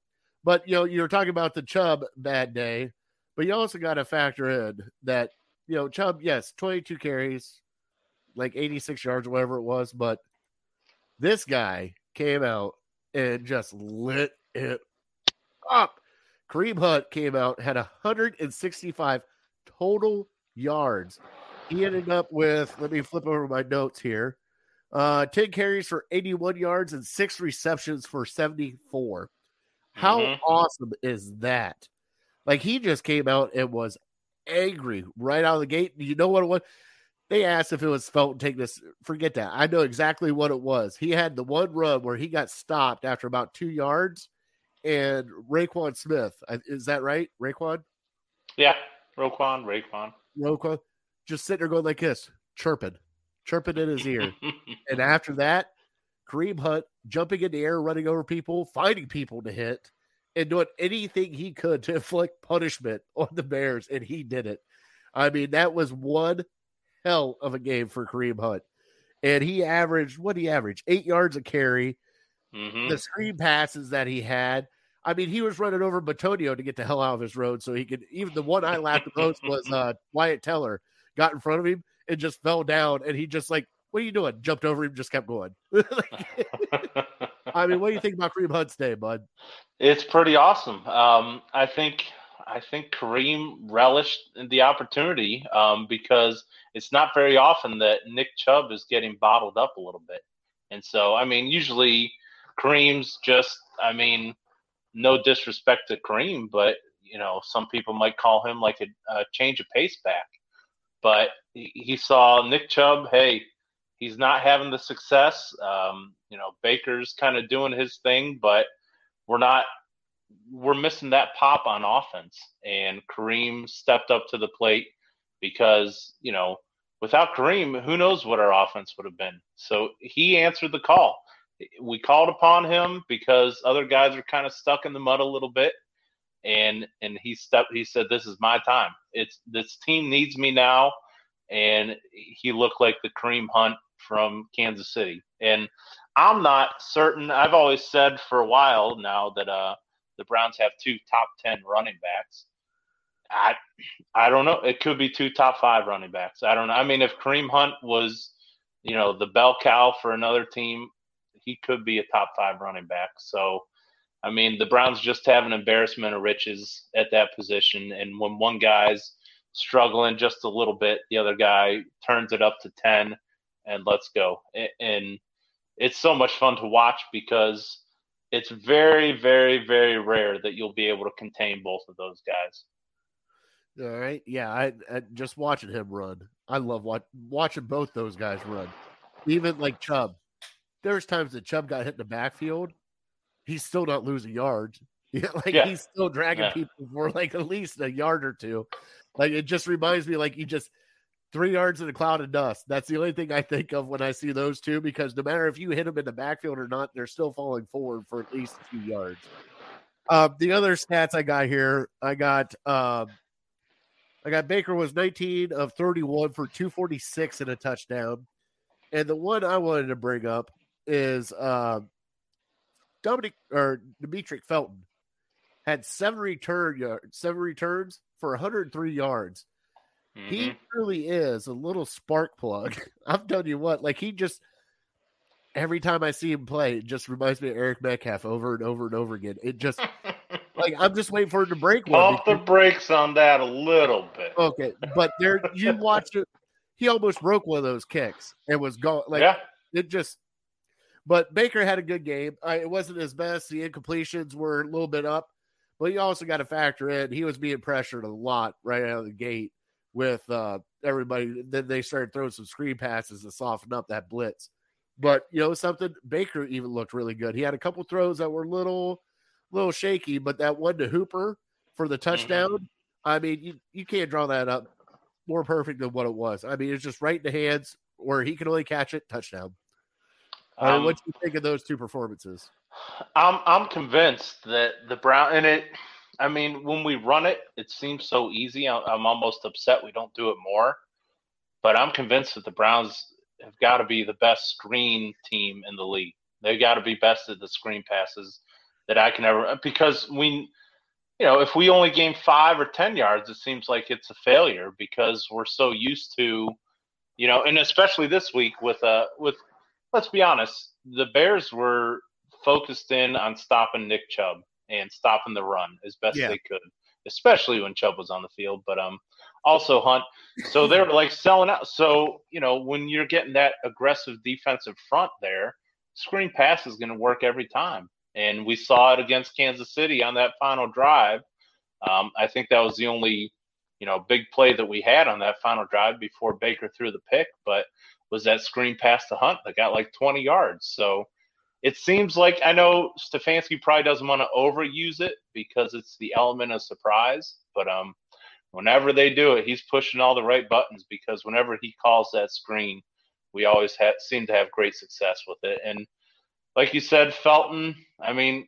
Speaker 2: But you know, you were talking about the Chubb bad day, but you also got to factor in that you know Chubb, yes, twenty two carries, like eighty six yards, or whatever it was, but this guy came out and just lit it up. Kareem Hunt came out, had 165 total yards. He ended up with, let me flip over my notes here, uh, 10 carries for 81 yards and six receptions for 74. How
Speaker 4: Mhm.
Speaker 2: awesome is that? Like he just came out and was angry right out of the gate. You know what it was? They asked if it was Felton taking this. Forget that. I know exactly what it was. He had the one run where he got stopped after about two yards, and Raquan Smith. Is that right? Raquan?
Speaker 4: Yeah, Roquan, Raquan.
Speaker 2: Raquan? Just sitting there going like this, chirping, chirping in his ear. And after that, Kareem Hunt jumping in the air, running over people, finding people to hit, and doing anything he could to inflict punishment on the Bears, and he did it. I mean, that was one hell of a game for Kareem Hunt. And he averaged what he averaged eight yards a carry.
Speaker 4: Mhm.
Speaker 2: The screen passes that he had. I mean, he was running over Bitonio to get the hell out of his road so he could. Even the one I laughed the most was uh, Wyatt Teller got in front of him and just fell down, and he just like, "What are you doing?" Jumped over him, just kept going. Like, I mean, what do you think about Kareem Hunt's day, bud?
Speaker 4: It's pretty awesome. Um, I think I think Kareem relished the opportunity um, because it's not very often that Nick Chubb is getting bottled up a little bit, and so I mean, usually Kareem's just I mean, no disrespect to Kareem, but you know, some people might call him like a, a change of pace back, but he, he saw Nick Chubb. Hey, he's not having the success. Um, you know, Baker's kind of doing his thing, but we're not we're missing that pop on offense. And Kareem stepped up to the plate because, you know, without Kareem, who knows what our offense would have been. So he answered the call. We called upon him because other guys are kind of stuck in the mud a little bit. And and he stepped he said, This is my time. It's this team needs me now. And he looked like the Kareem Hunt from Kansas City. And I'm not certain. I've always said for a while now that uh, the Browns have two top ten running backs. I I don't know. It could be two top five running backs. I don't know. I mean, if Kareem Hunt was, you know, the bell cow for another team, he could be a top five running back. So, I mean, the Browns just have an embarrassment of riches at that position. And when one guy's struggling just a little bit, the other guy turns it up to ten, and let's go. And it's so much fun to watch because it's very, very, very rare that you'll be able to contain both of those guys.
Speaker 2: All right, yeah, I, I just watching him run. I love watch, watching both those guys run. Even like Chubb, there's times that Chubb got hit in the backfield, he's still not losing yards. Yeah, like
Speaker 4: Yeah.
Speaker 2: he's still dragging
Speaker 4: Yeah.
Speaker 2: people for like at least a yard or two. Like it just reminds me, like you just three yards in a cloud of dust. That's the only thing I think of when I see those two, because no matter if you hit them in the backfield or not, they're still falling forward for at least a few yards. Uh, the other stats I got here, I got um, I got Baker was 19 of 31 for 246 and a touchdown. And the one I wanted to bring up is um, Dominic or Demetric Felton had seven return yards, seven returns for 103 yards. He
Speaker 4: Mhm.
Speaker 2: really is a little spark plug. I'm telling you what, like he just every time I see him play, it just reminds me of Eric Metcalf over and over and over again. It just like I'm just waiting for him to break one.
Speaker 4: Pump the brakes on that a little bit.
Speaker 2: okay, but there you watched it. He almost broke one of those kicks and was gone. Like
Speaker 4: yeah,
Speaker 2: it just. But Baker had a good game. I, it wasn't his best. The incompletions were a little bit up, but you also got to factor in he was being pressured a lot right out of the gate with uh, everybody. Then they started throwing some screen passes to soften up that blitz. But you know something, Baker even looked really good. He had a couple throws that were little, little shaky, but that one to Hooper for the touchdown. I mean, you you can't draw that up more perfect than what it was. I mean, it's just right in the hands where he can only catch it, touchdown. Um, what do you think of those two performances?
Speaker 4: I'm I'm convinced that the Brown and it. I mean, when we run it, it seems so easy. I'm almost upset we don't do it more. But I'm convinced that the Browns have got to be the best screen team in the league. They got to be best at the screen passes that I can ever because we you know, if we only gain five or ten yards, it seems like it's a failure because we're so used to, you know, and especially this week with uh with let's be honest, the Bears were focused in on stopping Nick Chubb and stopping the run as best yeah. they could, especially when Chubb was on the field. But um, also Hunt. So they were like selling out. So you know when you're getting that aggressive defensive front there, screen pass is going to work every time. And we saw it against Kansas City on that final drive. Um, I think that was the only, you know, big play that we had on that final drive before Baker threw the pick. But was that screen pass to Hunt that got like 20 yards. So it seems like I know Stefanski probably doesn't want to overuse it because it's the element of surprise. But um, whenever they do it, he's pushing all the right buttons because whenever he calls that screen, we always have, seem to have great success with it. And like you said, Felton. I mean,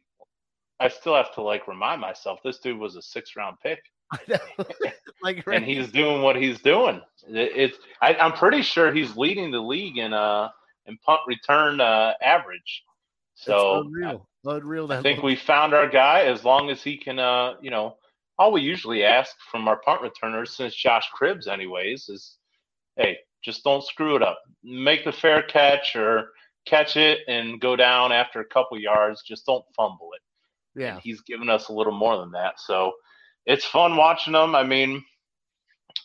Speaker 4: I still have to like remind myself this dude was a six round pick. like, and he's doing what he's doing. It, it's I, am pretty sure he's leading the league in uh in punt return uh, average. So
Speaker 2: unreal, unreal.
Speaker 4: I think we found our guy. As long as he can, uh, you know, all we usually ask from our punt returners since Josh Cribbs, anyways, is, hey, just don't screw it up. Make the fair catch or catch it and go down after a couple yards. Just don't fumble it.
Speaker 2: Yeah.
Speaker 4: And he's given us a little more than that. So it's fun watching them. I mean,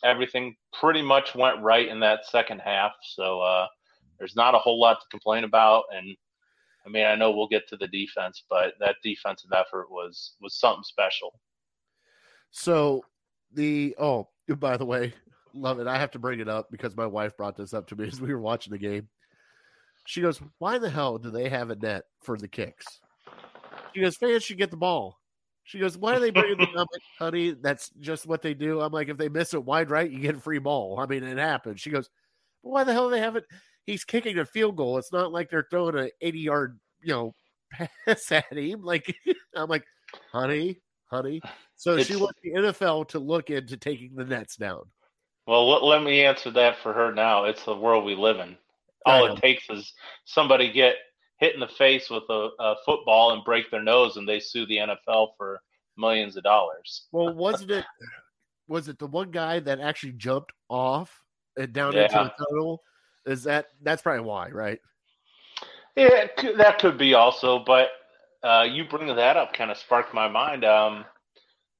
Speaker 4: everything pretty much went right in that second half. So uh, there's not a whole lot to complain about. And I mean, I know we'll get to the defense, but that defensive effort was was something special.
Speaker 2: So the oh, by the way, love it. I have to bring it up because my wife brought this up to me as we were watching the game. She goes, Why the hell do they have a net for the kicks? She goes, Fans should get the ball. She goes, Why are they bringing the like, honey, that's just what they do. I'm like, if they miss it wide right, you get a free ball. I mean, it happens. She goes, Why the hell do they have it? He's kicking a field goal. It's not like they're throwing an 80 yard, you know, pass at him. Like, I'm like, honey, honey. So it's, she wants the NFL to look into taking the nets down.
Speaker 4: Well, let, let me answer that for her now. It's the world we live in. All it takes is somebody get hit in the face with a, a, football and break their nose, and they sue the NFL for millions of dollars.
Speaker 2: Well, wasn't it? Was it the one guy that actually jumped off and down yeah. into the tunnel? Is that that's probably why, right?
Speaker 4: Yeah, that could be also. But uh, you bringing that up kind of sparked my mind. Um,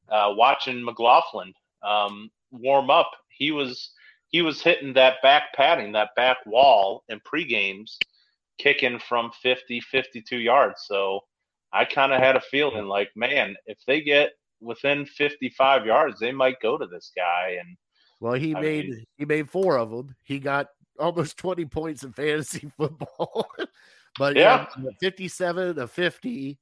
Speaker 4: uh, watching McLaughlin um, warm up, he was he was hitting that back padding, that back wall in pre games, kicking from 50, 52 yards. So I kind of had a feeling like, man, if they get within 55 yards, they might go to this guy. And
Speaker 2: well, he I made mean, he made four of them. He got almost 20 points in fantasy football. but yeah, 57 of 50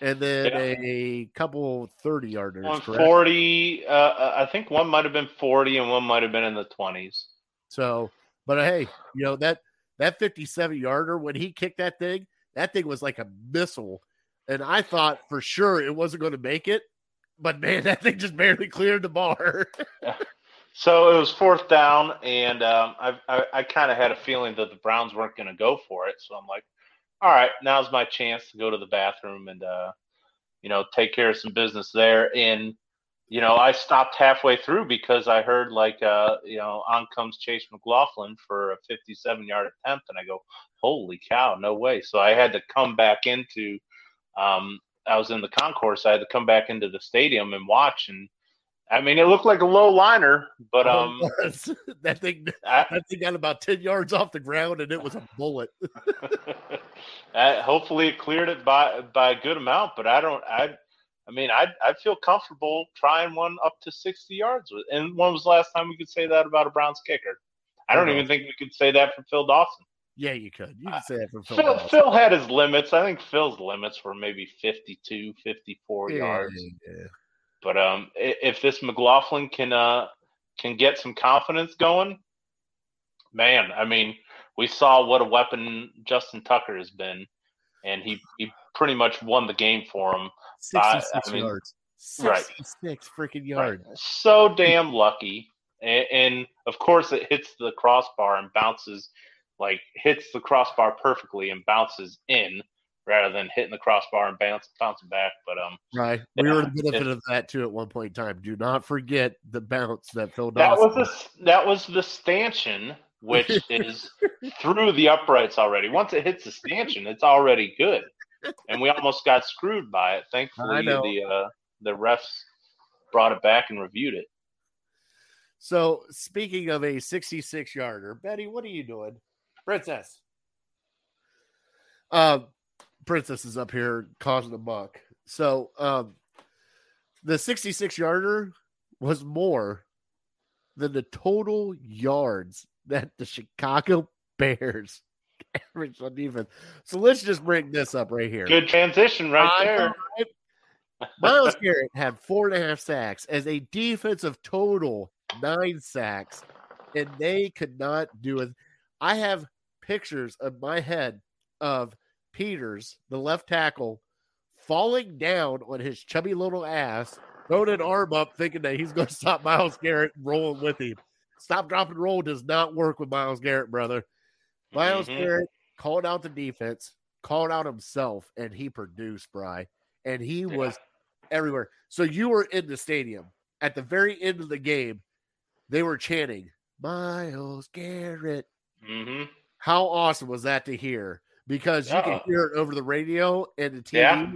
Speaker 2: and then yeah. a couple 30 yarders.
Speaker 4: One 40, uh, uh, I think one might have been 40 and one might have been in the 20s.
Speaker 2: So, but uh, hey, you know, that that 57 yarder, when he kicked that thing, that thing was like a missile. And I thought for sure it wasn't going to make it. But man, that thing just barely cleared the bar.
Speaker 4: So it was fourth down, and um, I, I, I kind of had a feeling that the Browns weren't going to go for it. So I'm like, all right, now's my chance to go to the bathroom and uh, you know take care of some business there. And you know, I stopped halfway through because I heard like uh, you know, on comes Chase McLaughlin for a 57 yard attempt, and I go, holy cow, no way! So I had to come back into. Um, I was in the concourse. I had to come back into the stadium and watch, and I mean, it looked like a low liner, but oh, um,
Speaker 2: that thing I, that thing got about ten yards off the ground, and it was a bullet.
Speaker 4: uh, hopefully, it cleared it by by a good amount, but I don't. I, I mean, I I feel comfortable trying one up to sixty yards. With, and when was the last time we could say that about a Browns kicker? I don't even think we could say that for Phil Dawson.
Speaker 2: Yeah, you could. You could say that for Phil.
Speaker 4: Phil, Phil, had his limits. I think Phil's limits were maybe 52, 54 yeah, yards. Yeah. But um, if this McLaughlin can uh, can get some confidence going, man, I mean, we saw what a weapon Justin Tucker has been, and he he pretty much won the game for him.
Speaker 2: Sixty six
Speaker 4: I mean,
Speaker 2: yards.
Speaker 4: right.
Speaker 2: Sixty six freaking yards.
Speaker 4: So damn lucky, and, and of course it hits the crossbar and bounces, like hits the crossbar perfectly and bounces in rather than hitting the crossbar and bounce bouncing back. But um,
Speaker 2: Right. We
Speaker 4: Yeah,
Speaker 2: were the benefit
Speaker 4: it-
Speaker 2: of that too at one point in time. Do not forget the bounce that Phil
Speaker 4: that was the that was the stanchion, which is through the uprights already. Once it hits the stanchion, it's already good, and we almost got screwed by it. Thankfully, the uh, the refs brought it back and reviewed it.
Speaker 2: So speaking of a 66 yarder, Betty, what are you doing? Princess. Um, Princess is up here causing a muck. So um the 66 yarder was more than the total yards that the Chicago Bears averaged on defense. So let's just bring this up right here.
Speaker 4: Good transition right
Speaker 2: I
Speaker 4: there.
Speaker 2: know, right? Myles Garrett had four and a half sacks as a defensive total nine sacks, and they could not do it. I have pictures of my head of Peters, the left tackle, falling down on his chubby little ass, throwing an arm up, thinking that he's going to stop Myles Garrett rolling with him. Stop, drop, and roll does not work with Myles Garrett, brother. Myles
Speaker 4: Mhm.
Speaker 2: Garrett called out the defense, called out himself, and he produced, Bry. And he
Speaker 4: Yeah.
Speaker 2: was everywhere. So you were in the stadium at the very end of the game. They were chanting, Myles Garrett.
Speaker 4: hmm
Speaker 2: How awesome was that to hear? Because you can hear it over the radio and the TV,
Speaker 4: Yeah.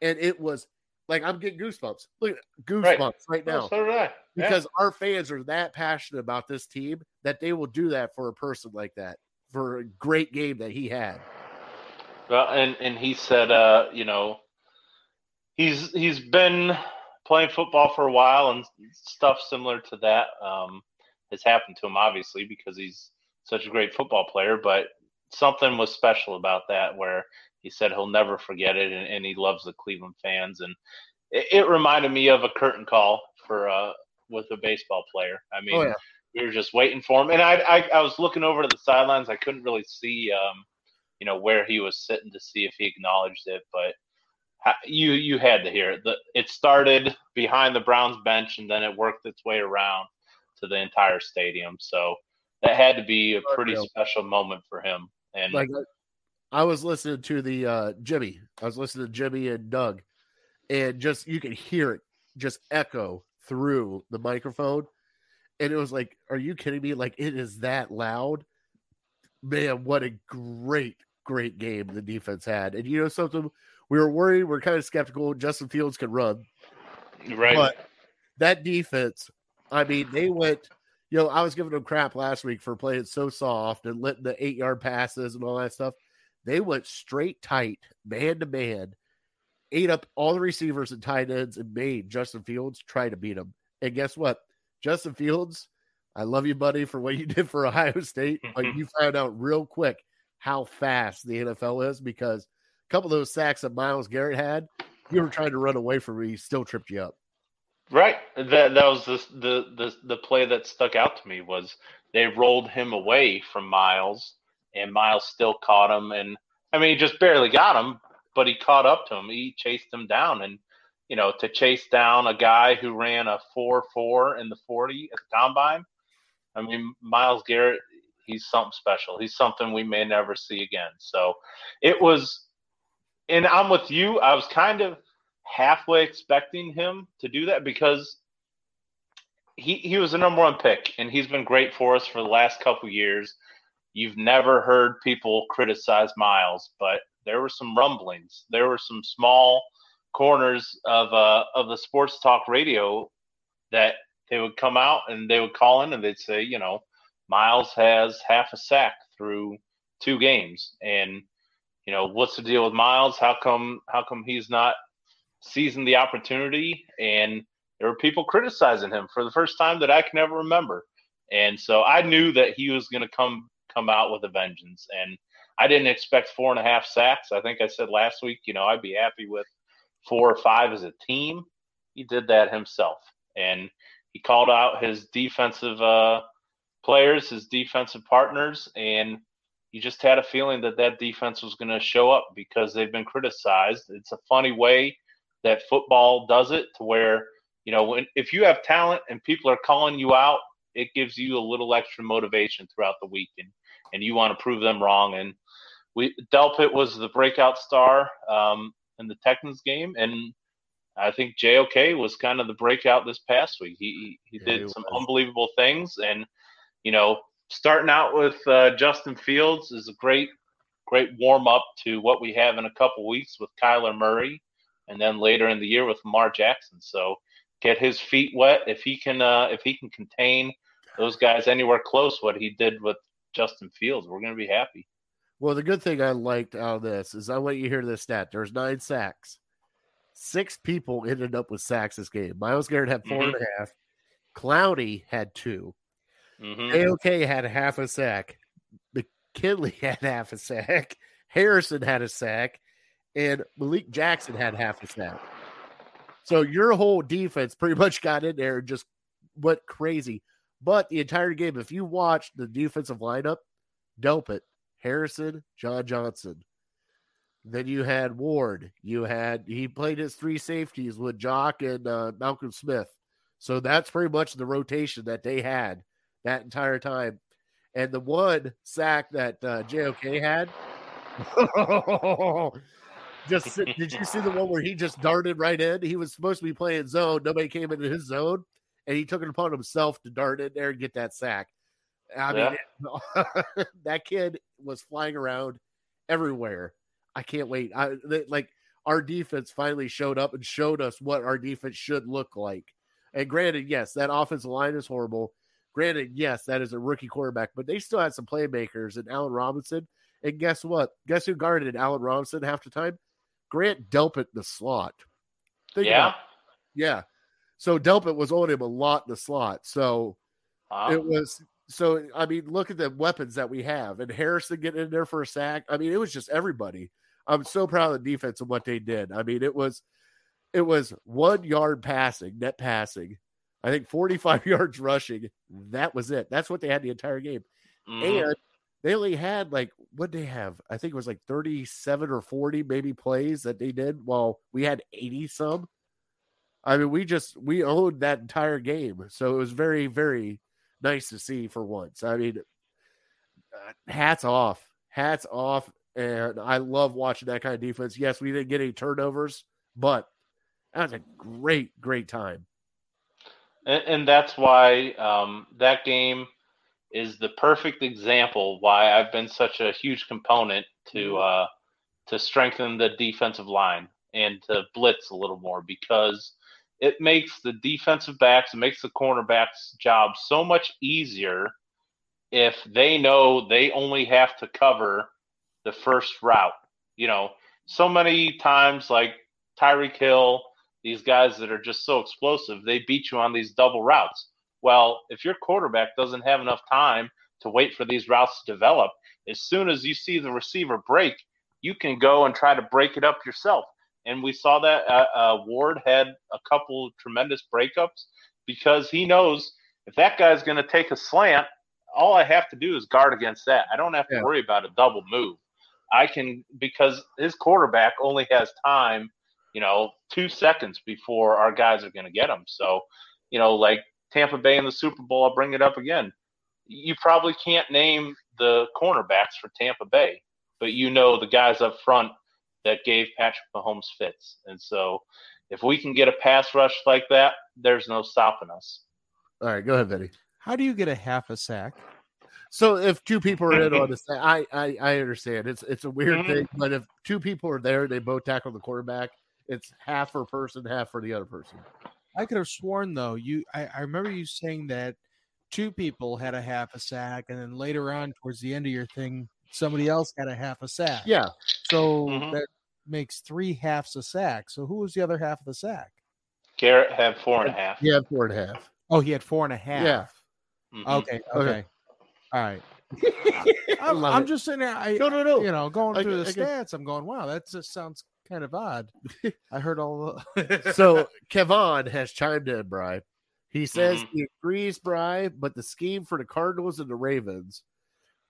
Speaker 2: and it was like I'm getting goosebumps. Look, at goosebumps right, now
Speaker 4: Oh, so did I. Yeah.
Speaker 2: because our fans are that passionate about this team that they will do that for a person like that for a great game that he had.
Speaker 4: Well, and and he said, uh, you know, he's he's been playing football for a while, and stuff similar to that um, has happened to him, obviously, because he's such a great football player. But something was special about that, where he said he'll never forget it, and, and he loves the Cleveland fans, and it, it reminded me of a curtain call for uh, with a baseball player. I mean,
Speaker 2: Oh, yeah.
Speaker 4: we were just waiting for him, and I, I I was looking over to the sidelines. I couldn't really see. Um, you know where he was sitting to see if he acknowledged it, but you you had to hear it. The, it started behind the Browns bench and then it worked its way around to the entire stadium. So that had to be a pretty special moment for him. And
Speaker 2: Like I was listening to the uh Jimmy. I was listening to Jimmy and Doug, and just you could hear it just echo through the microphone. And it was like, are you kidding me? Like it is that loud. Man, what a great, great game the defense had. And you know something? We were worried, we are kind of skeptical. Justin Fields could run.
Speaker 4: right,
Speaker 2: But that defense, I mean, they went. You know, I was giving them crap last week for playing so soft and letting the eight yard passes and all that stuff. They went straight tight, man to man, ate up all the receivers and tight ends and made Justin Fields try to beat them. And guess what? Justin Fields, I love you, buddy, for what you did for Ohio State, but you found out real quick how fast the NFL is because a couple of those sacks that Myles Garrett had, you were trying to run away from me, he still tripped you up.
Speaker 4: Right. That that was the, the the the play that stuck out to me was they rolled him away from Myles, and Myles still caught him, and I mean he just barely got him, but he caught up to him. He chased him down, and you know to chase down a guy who ran a four four in the forty at the combine. I mean Myles Garrett, he's something special. He's something we may never see again. So it was, and I'm with you. I was kind of halfway expecting him to do that because he he was the number one pick and he's been great for us for the last couple years. You've never heard people criticize Myles, but there were some rumblings. There were some small corners of uh of the sports talk radio that they would come out and they would call in and they'd say, you know, Myles has half a sack through two games and you know, what's the deal with Myles? How come how come he's not seizing the opportunity and there were people criticizing him for the first time that I can ever remember. And so I knew that he was going to come come out with a vengeance. And I didn't expect four and a half sacks. I think I said last week, you know, I'd be happy with four or five as a team. He did that himself, and he called out his defensive uh, players, his defensive partners, and you just had a feeling that that defense was going to show up because they've been criticized. It's a funny way that football does it to where, you know, when, if you have talent and people are calling you out, it gives you a little extra motivation throughout the week and, and you want to prove them wrong. And we, Delpit was the breakout star um, in the Texans game. And I think JOK was kind of the breakout this past week. He, he
Speaker 2: Yeah,
Speaker 4: did
Speaker 2: he
Speaker 4: some
Speaker 2: was.
Speaker 4: unbelievable things. And, you know, starting out with uh, Justin Fields is a great, great warm up to what we have in a couple weeks with Kyler Murray, and then later in the year with Lamar Jackson. So get his feet wet if he can. Uh, if he can contain those guys anywhere close, what he did with Justin Fields, we're going to be happy.
Speaker 2: Well, the good thing I liked out of this is I want you to hear this stat. There's nine sacks. Six people ended up with sacks this game. Myles Garrett had four and a half. Clowney had two.
Speaker 4: hmm
Speaker 2: AOK had half a sack. McKinley had half a sack. Harrison had a sack. And Malik Jackson had half a sack. So your whole defense pretty much got in there and just went crazy. But the entire game, if you watch the defensive lineup, Delpit, Harrison, John Johnson. Then you had Ward. You had he played his three safeties with Jock and uh, Malcolm Smith. So that's pretty much the rotation that they had that entire time. And the one sack that uh, JOK had, just did you see the one where he just darted right in? He was supposed to be playing zone. Nobody came into his zone, and he took it upon himself to dart in there and get that sack. I mean, that kid was flying around everywhere. I can't wait. I they, like our defense finally showed up and showed us what our defense should look like. And granted, yes, that offensive line is horrible. Granted, yes, that is a rookie quarterback, but they still had some playmakers and Allen Robinson. And guess what? Guess who guarded Allen Robinson half the time? Grant Delpit the slot. Think
Speaker 4: yeah.
Speaker 2: about- yeah. So Delpit was on him a lot in the slot. So
Speaker 4: Wow.
Speaker 2: it was so I mean, look at the weapons that we have, and Harrison getting in there for a sack. I mean, it was just everybody. I'm so proud of the defense and what they did. I mean, it was it was one yard passing, net passing. I think 45 yards rushing. That was it. That's what they had the entire game.
Speaker 4: Mhm.
Speaker 2: And they only had like what they have? I think it was like 37 or 40 maybe plays that they did while we had 80 some. I mean, we just we owned that entire game. So it was very, very nice to see for once. I mean, uh, hats off. Hats off. And I love watching that kind of defense. Yes, we didn't get any turnovers, but that was a great, great time.
Speaker 4: and, and that's why um, that game is the perfect example why I've been such a huge component to uh, to strengthen the defensive line and to blitz a little more because it makes the defensive backs, it makes the cornerbacks' job so much easier if they know they only have to cover the first route. You know, so many times like Tyreek Hill, these guys that are just so explosive, they beat you on these double routes. Well, if your quarterback doesn't have enough time to wait for these routes to develop, as soon as you see the receiver break, you can go and try to break it up yourself. And we saw that uh, uh, Ward had a couple tremendous breakups because he knows if that guy's going to take a slant, all I have to do is guard against that. I don't have to
Speaker 2: Yeah.
Speaker 4: worry about a double move. I can because his quarterback only has time, you know, two seconds before our guys are going to get him. So, you know, like Tampa Bay in the Super Bowl, I'll bring it up again. You probably can't name the cornerbacks for Tampa Bay, but you know the guys up front that gave Patrick Mahomes fits. And so, if we can get a pass rush like that, there's no stopping us.
Speaker 2: All right, go ahead, Betty.
Speaker 3: How do you get a half a sack?
Speaker 2: So if two people are in on the sa- I, I I understand it's it's a weird
Speaker 4: Mhm.
Speaker 2: thing, but if two people are there, they both tackle the quarterback. It's half for a person, half for the other person.
Speaker 3: I could have sworn though you I, I remember you saying that two people had a half a sack, and then later on towards the end of your thing, somebody else had a half a sack.
Speaker 2: Yeah,
Speaker 3: So
Speaker 4: Mhm.
Speaker 3: that makes three halves a sack. So who was the other half of the sack?
Speaker 4: Garrett had four and a half.
Speaker 2: yeah, four and a half.
Speaker 3: Oh, he had four and a half.
Speaker 2: Yeah.
Speaker 4: Mhm.
Speaker 3: Okay.
Speaker 2: Okay.
Speaker 3: Okay. All right.
Speaker 2: I
Speaker 3: I'm, I'm just sitting there. I,
Speaker 2: No, no, no.
Speaker 3: you know, going
Speaker 2: I
Speaker 3: through the
Speaker 2: I
Speaker 3: stats, I'm going, wow, that just sounds kind of odd. I heard all the.
Speaker 2: so Kevon has chimed in, Bry. He says
Speaker 4: Mhm.
Speaker 2: he agrees, Bry, but the scheme for the Cardinals and the Ravens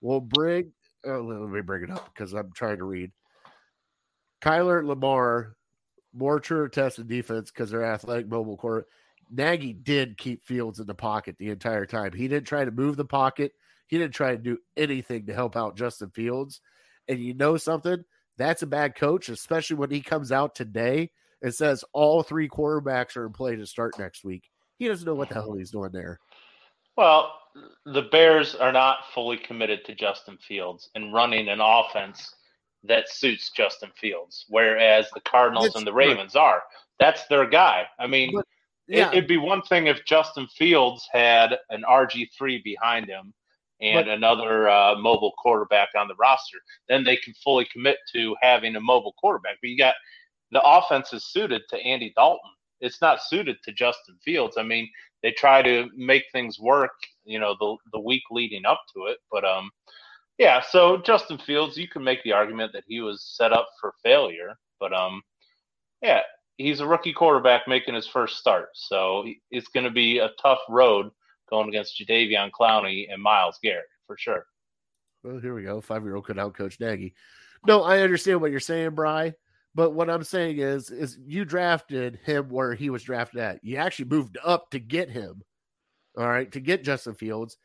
Speaker 2: will bring oh, let me bring it up because I'm trying to read. Kyler Lamar, more true test in defense because they're athletic, mobile core. Nagy did keep Fields in the pocket the entire time. He didn't try to move the pocket. He didn't try to do anything to help out Justin Fields. And you know something? That's a bad coach, especially when he comes out today and says all three quarterbacks are in play to start next week. He doesn't know what the hell he's doing there.
Speaker 4: Well, the Bears are not fully committed to Justin Fields and running an offense that suits Justin Fields, whereas the Cardinals
Speaker 2: That's
Speaker 4: and the Ravens are. That's their guy. I mean,
Speaker 2: But,
Speaker 4: it, it'd be one thing if Justin Fields had an RG3 behind him and
Speaker 2: But-
Speaker 4: another uh, mobile quarterback on the roster. Then they can fully commit to having a mobile quarterback. But you got the offense is suited to Andy Dalton. It's not suited to Justin Fields. I mean, they try to make things work, you know, the the week leading up to it. But um, yeah. So Justin Fields, you can make the argument that he was set up for failure. But um, yeah, he's a rookie quarterback making his first start, so it's going to be a tough road going against Jadeveon Clowney and Myles Garrett for sure.
Speaker 2: Well, here we go. Five year old could outcoach Nagy. No, I understand what you're saying, Bry. But what I'm saying is, is you drafted him where he was drafted at. You actually moved up to get him. All right, to get Justin Fields.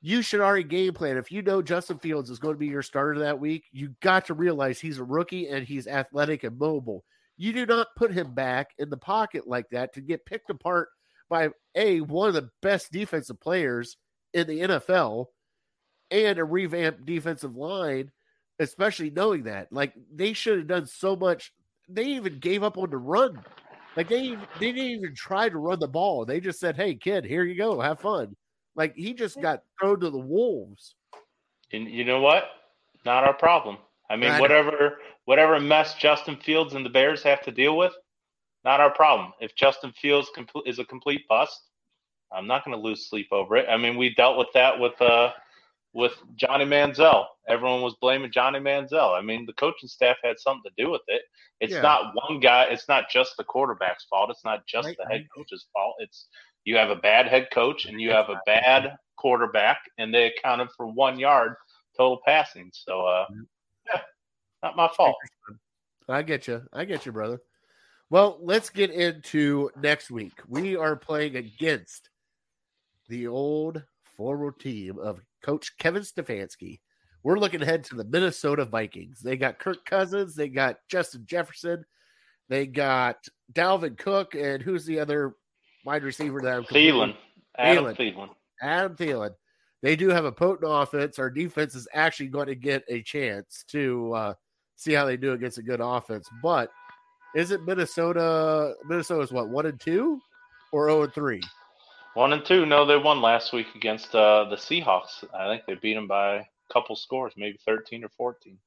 Speaker 2: You should already game plan. If you know Justin Fields is going to be your starter that week, you got to realize he's a rookie and he's athletic and mobile. You do not put him back in the pocket like that to get picked apart by a one of the best defensive players in the NFL and a revamped defensive line, especially knowing that. Like they should have done so much. They even gave up on the run. Like they they didn't even try to run the ball. They just said, "Hey, kid, here you go, have fun." Like he just got thrown to the wolves.
Speaker 4: And you know what? Not our problem. I mean,
Speaker 2: I know.
Speaker 4: whatever whatever mess Justin Fields and the Bears have to deal with, not our problem. If Justin Fields compl- is a complete bust, I'm not going to lose sleep over it. I mean, we dealt with that with uh with Johnny Manziel. Everyone was blaming Johnny Manziel. I mean, the coaching staff had something to do with it. It's
Speaker 2: Yeah.
Speaker 4: not one guy. It's not just the quarterback's fault. It's not just
Speaker 2: Right,
Speaker 4: the head coach's fault. It's you have a bad head coach and you have a bad quarterback, and they accounted for one yard total passing. So, uh, yeah, not my fault.
Speaker 2: I get you. I get you, brother. Well, let's get into next week. We are playing against the old former team of Coach Kevin Stefanski. We're looking ahead to the Minnesota Vikings. They got Kirk Cousins, they got Justin Jefferson, they got Dalvin Cook, and who's the other wide receiver that I'm
Speaker 4: Thielen, Adam
Speaker 2: Thielen.
Speaker 4: Thielen.
Speaker 2: Adam Thielen. They do have a potent offense. Our defense is actually going to get a chance to uh, see how they do against a good offense. But is it Minnesota? Minnesota's what one and two or zero and three?
Speaker 4: One and two. No, they won last week against uh, the Seahawks. I think they beat them by a couple scores, maybe thirteen or fourteen.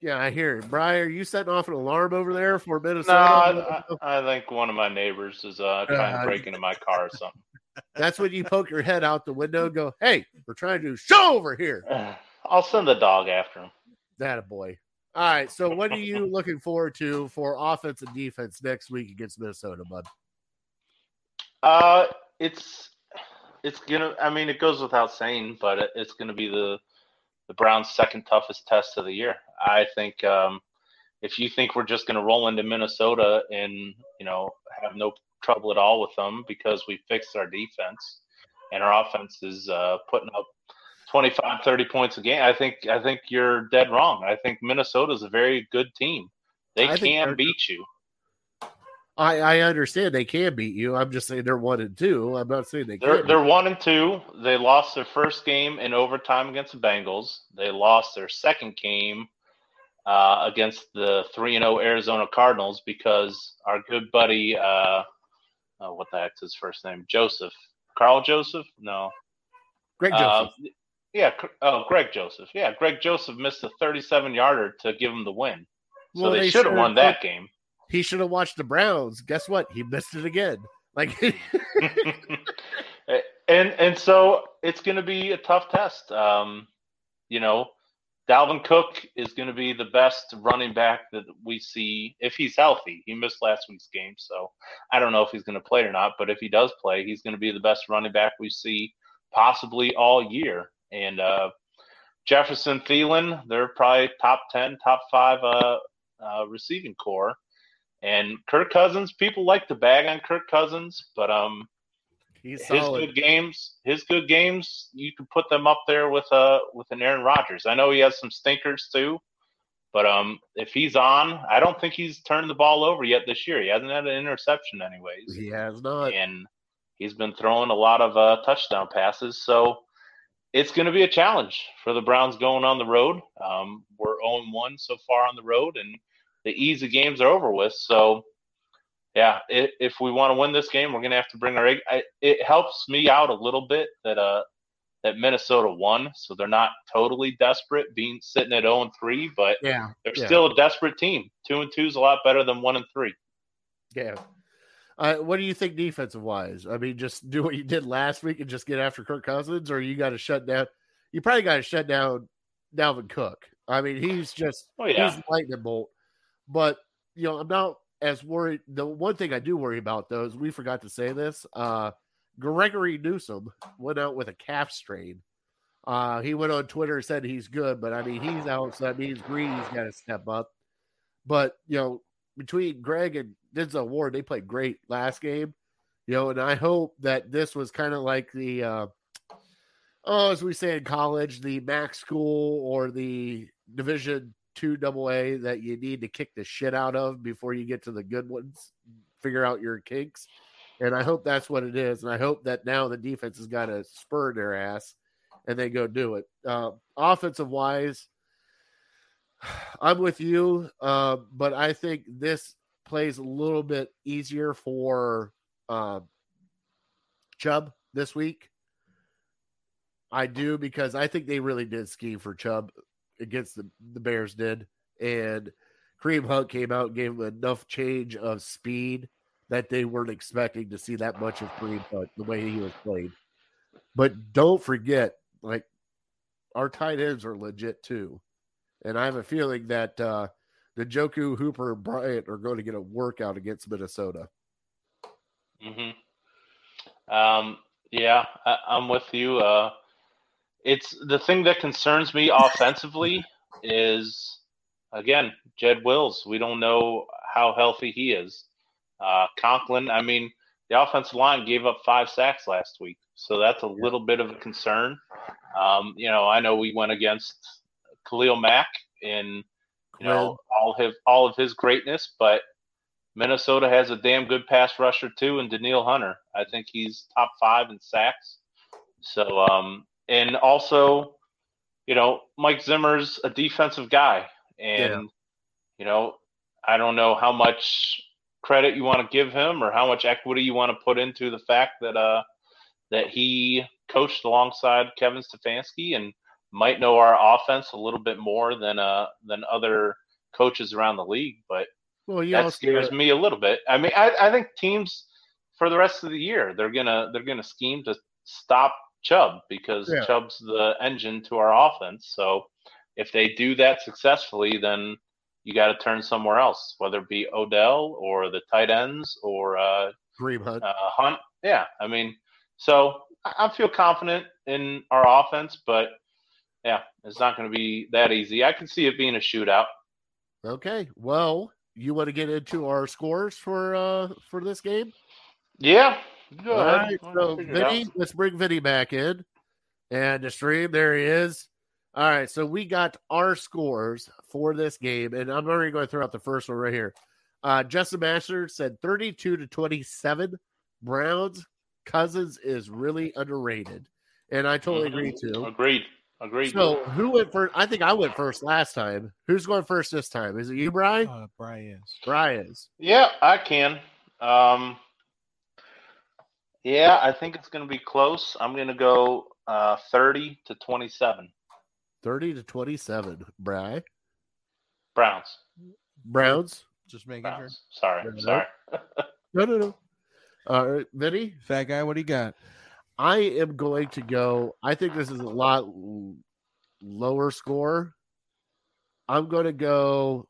Speaker 2: Yeah, I hear it. Brian, are you setting off an alarm over there for
Speaker 4: No,
Speaker 2: Minnesota?
Speaker 4: I, I, I think one of my neighbors is uh, trying
Speaker 2: Uh,
Speaker 4: to break into my car or something.
Speaker 2: That's when you poke your head out the window and go, "Hey, we're trying to do show over here."
Speaker 4: I'll send the dog after him.
Speaker 2: That a boy. All right. So, what are you looking forward to for offense and defense next week against Minnesota, bud?
Speaker 4: Uh, it's it's gonna. I mean, it goes without saying, but it, it's gonna be the the Browns' second toughest test of the year. I think um, if you think we're just gonna roll into Minnesota and you know have no trouble at all with them because we fixed our defense and our offense is uh, putting up 25, 30 points a game, I think I think you're dead wrong. I think Minnesota's a very good team. They
Speaker 2: I
Speaker 4: can beat you.
Speaker 2: I, I understand they can beat you. I'm just saying they're one and two. I'm not saying they
Speaker 4: They're they're one and two. They lost their first game in overtime against the Bengals. They lost their second game uh, against the three and zero Arizona Cardinals because our good buddy, uh, uh, what the heck's his first name? Joseph, Carl Joseph? No,
Speaker 2: Greg
Speaker 4: Uh,
Speaker 2: Joseph.
Speaker 4: Yeah. Oh, Greg Joseph. Yeah, Greg Joseph missed a thirty-seven yarder to give him the win. So
Speaker 2: Well,
Speaker 4: they,
Speaker 2: they
Speaker 4: should have won that game.
Speaker 2: he should have watched the Browns. Guess what? He missed it again. Like
Speaker 4: and and so it's going to be a tough test. Um, you know, Dalvin Cook is going to be the best running back that we see if he's healthy. He missed last week's game, so I don't know if he's going to play or not. But if he does play, he's going to be the best running back we see possibly all year. And uh, Jefferson, Thielen, they're probably top ten, top five uh, uh, receiving core. And Kirk Cousins, people like to bag on Kirk Cousins, but um,
Speaker 2: He's
Speaker 4: his
Speaker 2: solid.
Speaker 4: good games, his good games, you can put them up there with uh with an Aaron Rodgers. I know he has some stinkers too, but um, if he's on, I don't think he's turned the ball over yet this year. He hasn't had an interception, anyways
Speaker 2: He has not.
Speaker 4: and he's been throwing a lot of uh, touchdown passes. So it's going to be a challenge for the Browns going on the road. Um, we're 0 1 so far on the road, and the easy games are over with. So, yeah, i if we want to win this game, we're going to have to bring our. I, it helps me out a little bit that uh that Minnesota won, so they're not totally desperate, being sitting at 0 3, but
Speaker 2: Yeah.
Speaker 4: they're
Speaker 2: Yeah.
Speaker 4: still a desperate team. Two and two is a lot better than one and three.
Speaker 2: Yeah. Uh, what do you think defensive wise? I mean, just do what you did last week and just get after Kirk Cousins, or you got to shut down. You probably got to shut down Dalvin Cook. I mean, he's just
Speaker 4: Oh yeah,
Speaker 2: he's lightning bolt. But you know, I'm not as worried. The one thing I do worry about though is we forgot to say this. Uh, Gregory Newsome went out with a calf strain. Uh, he went on Twitter and said he's good, but I mean he's out, so that means Greedy's got to step up. But you know, between Greg and Denzel Ward, they played great last game. You know, and I hope that this was kind of like the uh oh, as we say in college, the max school or the division two double A that you need to kick the shit out of before you get to the good ones, figure out your kinks. And I hope that's what it is. And I hope that now the defense has got a spur their ass and they go do it. Uh, offensive wise, I'm with you, uh, but I think this plays a little bit easier for uh, Chubb this week. I do because I think they really did scheme for Chubb against the, the Bears did. And Kareem Hunt came out and gave him enough change of speed that they weren't expecting to see that much of Kareem Hunt the way he was played. But don't forget, like our tight ends are legit too. And I have a feeling that uh the Njoku Hooper and Bryant are going to get a workout against Minnesota.
Speaker 4: hmm Um, yeah, I, I'm with you. Uh, it's the thing that concerns me offensively is again Jed Wills. We don't know how healthy he is. Uh, Conklin. I mean, the offensive line gave up five sacks last week, so that's a little bit of a concern. Um, you know, I know we went against Khalil Mack and you know all his all of his greatness, but Minnesota has a damn good pass rusher too, and Danielle Hunter. I think he's top five in sacks. So, um, and also, you know, Mike Zimmer's a defensive guy, and
Speaker 2: Yeah.
Speaker 4: you know, I don't know how much credit you want to give him or how much equity you want to put into the fact that uh that he coached alongside Kevin Stefanski and might know our offense a little bit more than uh than other coaches around the league, but
Speaker 2: Well, you
Speaker 4: that
Speaker 2: also
Speaker 4: scares me a little bit. I mean, I, I think teams for the rest of the year they're gonna they're gonna scheme to stop Chubb because
Speaker 2: Yeah.
Speaker 4: Chubb's the engine to our offense. So if they do that successfully, then you got to turn somewhere else, whether it be Odell or the tight ends or uh,
Speaker 2: Hunt.
Speaker 4: uh, Hunt. Yeah, I mean, so I, I feel confident in our offense, but yeah, it's not going to be that easy. I can see it being a shootout.
Speaker 2: Okay. Well, you want to get into our scores for uh for this game?
Speaker 4: Yeah. Go
Speaker 2: All
Speaker 4: ahead.
Speaker 2: right. So. Vinny, let's bring Vinny back in. And the stream, there he is. All right. So we got our scores for this game, and I'm already going to throw out the first one right here. Uh Justin Master said 32 to 27. Browns Cousins is really underrated. And I totally agree too.
Speaker 4: Agreed. Agreed.
Speaker 2: So who went first? I think I went first last time. Who's going first this time? Is it you, Brian?
Speaker 3: Uh, Brian.
Speaker 2: Brian's.
Speaker 4: yeah, I can. Um, yeah, I think it's going to be close. I'm going to go uh, 30 to 27.
Speaker 2: 30 to 27. Brian.
Speaker 4: Browns.
Speaker 2: Browns.
Speaker 3: Just making sure.
Speaker 4: Browns. Sorry.
Speaker 2: Yeah.
Speaker 4: Sorry.
Speaker 2: No, no, no. All right, Vinny,
Speaker 3: Fat guy, what do you got?
Speaker 2: I am going to go. I think this is a lot lower score. I'm going to go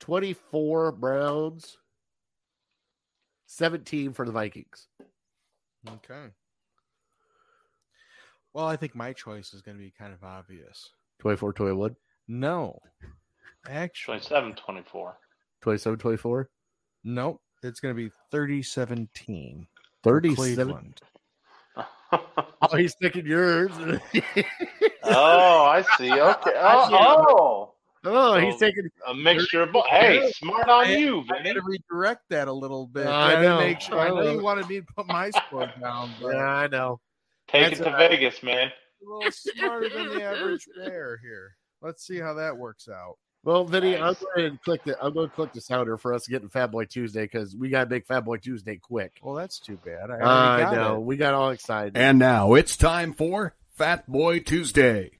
Speaker 2: 24 Browns, 17 for the Vikings.
Speaker 3: Okay. Well, I think my choice is going to be kind of obvious.
Speaker 2: 24 21,
Speaker 3: No, actually,
Speaker 4: 27 24.
Speaker 2: 27 24,
Speaker 3: nope. It's going to be 30-17.
Speaker 2: 37.
Speaker 3: Cleveland.
Speaker 2: Oh, he's picking yours.
Speaker 4: oh, I see. Okay. Oh,
Speaker 2: oh,
Speaker 4: oh.
Speaker 2: he's taking.
Speaker 4: a mixture of both. Hey, smart on
Speaker 3: I-
Speaker 4: you,
Speaker 3: I had to redirect that a little bit.
Speaker 2: I
Speaker 3: to
Speaker 2: know,
Speaker 3: Make sure. I
Speaker 2: I
Speaker 3: know
Speaker 2: know.
Speaker 3: you wanted me to put my score down, but
Speaker 2: Yeah, I know.
Speaker 4: Take
Speaker 2: That's
Speaker 4: it to
Speaker 2: all right.
Speaker 4: Vegas, man.
Speaker 3: a little smarter than the average bear here. Let's see how that works out.
Speaker 2: Well, Vinny, I'm going to click the. I'm going to click the sounder for us getting Fat Boy Tuesday because we got to make Fat Boy Tuesday quick.
Speaker 3: Well, that's too bad. I,
Speaker 2: I
Speaker 3: got
Speaker 2: know
Speaker 3: it.
Speaker 2: we got all excited.
Speaker 5: And now it's time for Fat Boy Tuesday.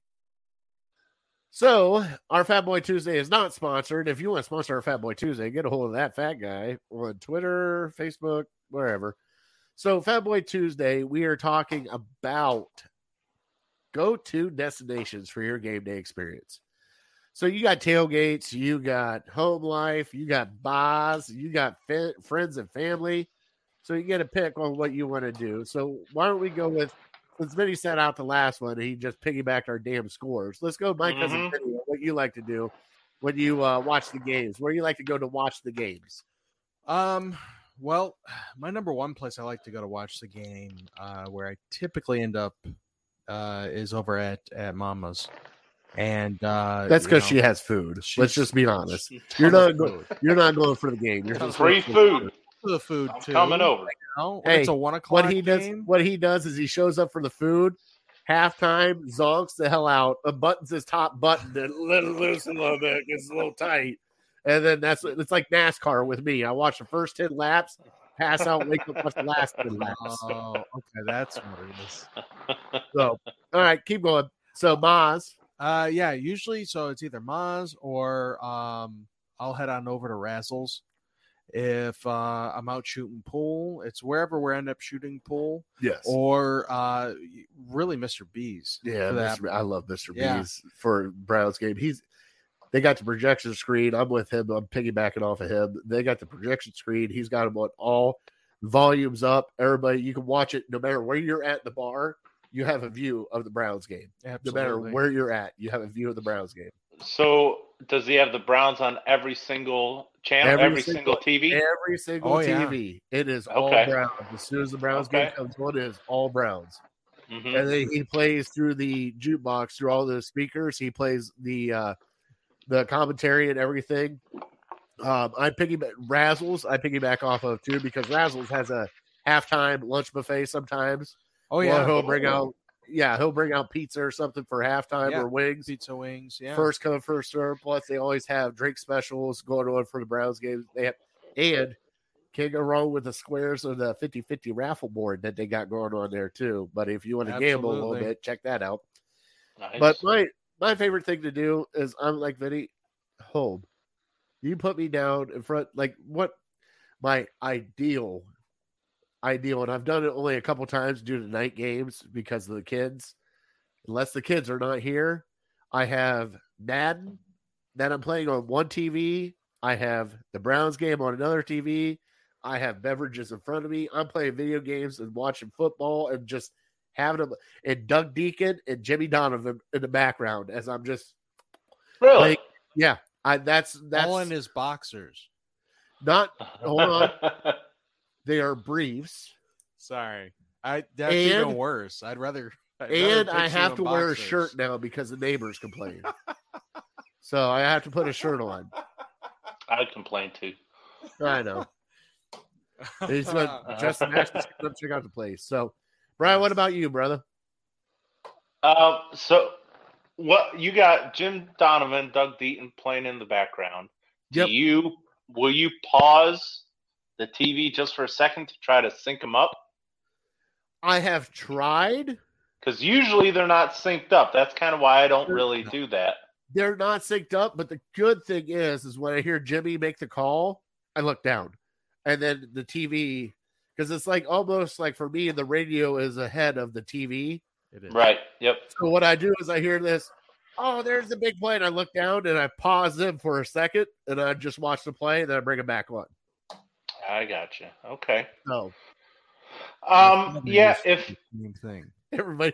Speaker 2: So our Fat Boy Tuesday is not sponsored. If you want to sponsor our Fat Boy Tuesday, get a hold of that fat guy on Twitter, Facebook, wherever. So Fat Boy Tuesday, we are talking about go-to destinations for your game day experience. So you got tailgates, you got home life, you got bars, you got fa- friends and family. So you get a pick on what you want to do. So why don't we go with since Vinny sent out the last one, he just piggybacked our damn scores. Let's go, my cousin
Speaker 4: Mhm.
Speaker 2: Vinny. What you like to do when you uh, watch the games? Where you like to go to watch the games?
Speaker 3: Um, well, my number one place I like to go to watch the game, uh, where I typically end up, uh, is over at at Mama's, and uh,
Speaker 2: That's because she has food.
Speaker 3: she's-
Speaker 2: Let's just be honest. You're
Speaker 3: tons
Speaker 2: not
Speaker 3: of
Speaker 2: go-
Speaker 3: food.
Speaker 2: you're not going for the game. You're just
Speaker 4: Free
Speaker 2: going for the
Speaker 4: food.
Speaker 3: the food
Speaker 4: I'm
Speaker 3: too.
Speaker 4: coming over.
Speaker 3: You
Speaker 2: Hey,
Speaker 3: it's a one o'clock
Speaker 2: What he does, what he does is he shows up for the food. Halftime, zonks the hell out, unbuttons his top button, and let it loose a little bit. It's a little tight, and then that's it's like NASCAR with me. I watch the first ten laps, pass out, wake up, watch the last ten laps.
Speaker 3: Oh, okay, that's what it is.
Speaker 2: So, all right, keep going. So, Maz,
Speaker 3: Uh, yeah, usually so it's either Maz or um, I'll head on over to Razzles. If uh, I'm out shooting pool, it's wherever we end up shooting pool,
Speaker 2: yes,
Speaker 3: or uh, really Mr. B's.
Speaker 2: yeah. Mr. I love Mr.
Speaker 3: Yeah.
Speaker 2: B's for Browns game. He's they got the projection screen. I'm with him. I'm piggybacking off of him. They got the projection screen. He's got them on all volumes up. Everybody, you can watch it no matter where you're at the bar. You have a view of the Browns game. No
Speaker 3: Absolutely.
Speaker 2: matter where you're at, you have a view of the Browns game.
Speaker 4: So, does he have the Browns on every single channel,
Speaker 2: Every
Speaker 4: every,
Speaker 2: single-
Speaker 4: single, TV?
Speaker 2: Every single
Speaker 3: Oh, yeah.
Speaker 2: TV, it is all
Speaker 4: Okay.
Speaker 2: Browns. As soon as the Browns game comes on, it is all Browns.
Speaker 4: Mhm.
Speaker 2: and then he plays through the jukebox through all the speakers. He plays the uh the commentary and everything. Um, I piggyback Razzles. I piggyback off of too because Razzles has a halftime lunch buffet sometimes.
Speaker 3: Oh
Speaker 2: Well,
Speaker 3: yeah,
Speaker 2: he'll bring out yeah he'll bring out pizza or something for halftime
Speaker 3: Yeah.
Speaker 2: or wings.
Speaker 3: pizza wings. Yeah,
Speaker 2: First come first serve. Plus they always have drink specials going on for the Browns games. They have and can't go wrong with the squares or the 50-50 raffle board that they got going on there too. But if you want to gamble a little bit, check that out.
Speaker 4: Nice.
Speaker 2: But my my favorite thing to do is I'm like Vinny, home. You put me down in front, like what my ideal, ideal, and I've done it only a couple times due to night games because of the kids. Unless the kids are not here, I have Madden that I'm playing on one TV. I have the Browns game on another TV. I have beverages in front of me. I'm playing video games and watching football and just having them and Doug Dieken and Jimmy Donovan in the background as I'm just
Speaker 4: really,
Speaker 2: like, yeah. I that's that's
Speaker 3: all in his boxers.
Speaker 2: not hold on. they are briefs
Speaker 3: Sorry, I that's
Speaker 2: And-
Speaker 3: even worse. I'd rather. I'd rather
Speaker 2: and I have to
Speaker 3: in
Speaker 2: wear a shirt now because the neighbors complain. so I have to put a shirt on.
Speaker 4: I'd complain too.
Speaker 2: I know. He's what Justin Ashton's come check out the place. So Brian, what about you, brother?
Speaker 4: Um, so what you got? Jim Donovan, Doug Dieken playing in the background.
Speaker 2: Yep.
Speaker 4: Do you will you pause the TV just for a second to try to sync them up?
Speaker 2: I have tried.
Speaker 4: Because usually they're not synced up. That's kind of why I don't really do that.
Speaker 2: They're not synced up, but the good thing is, is when I hear Jimmy make the call, I look down, and then the TV, because it's like almost like for me, the radio is ahead of the TV.
Speaker 3: It is.
Speaker 4: Right. Yep.
Speaker 2: So what I do is I hear this, oh, there's the big play, and I look down and I pause them for a second, and I just watch the play, and then I bring it back on.
Speaker 4: I got you. Okay.
Speaker 2: So
Speaker 4: Um. Yeah. If
Speaker 3: Same thing.
Speaker 2: everybody,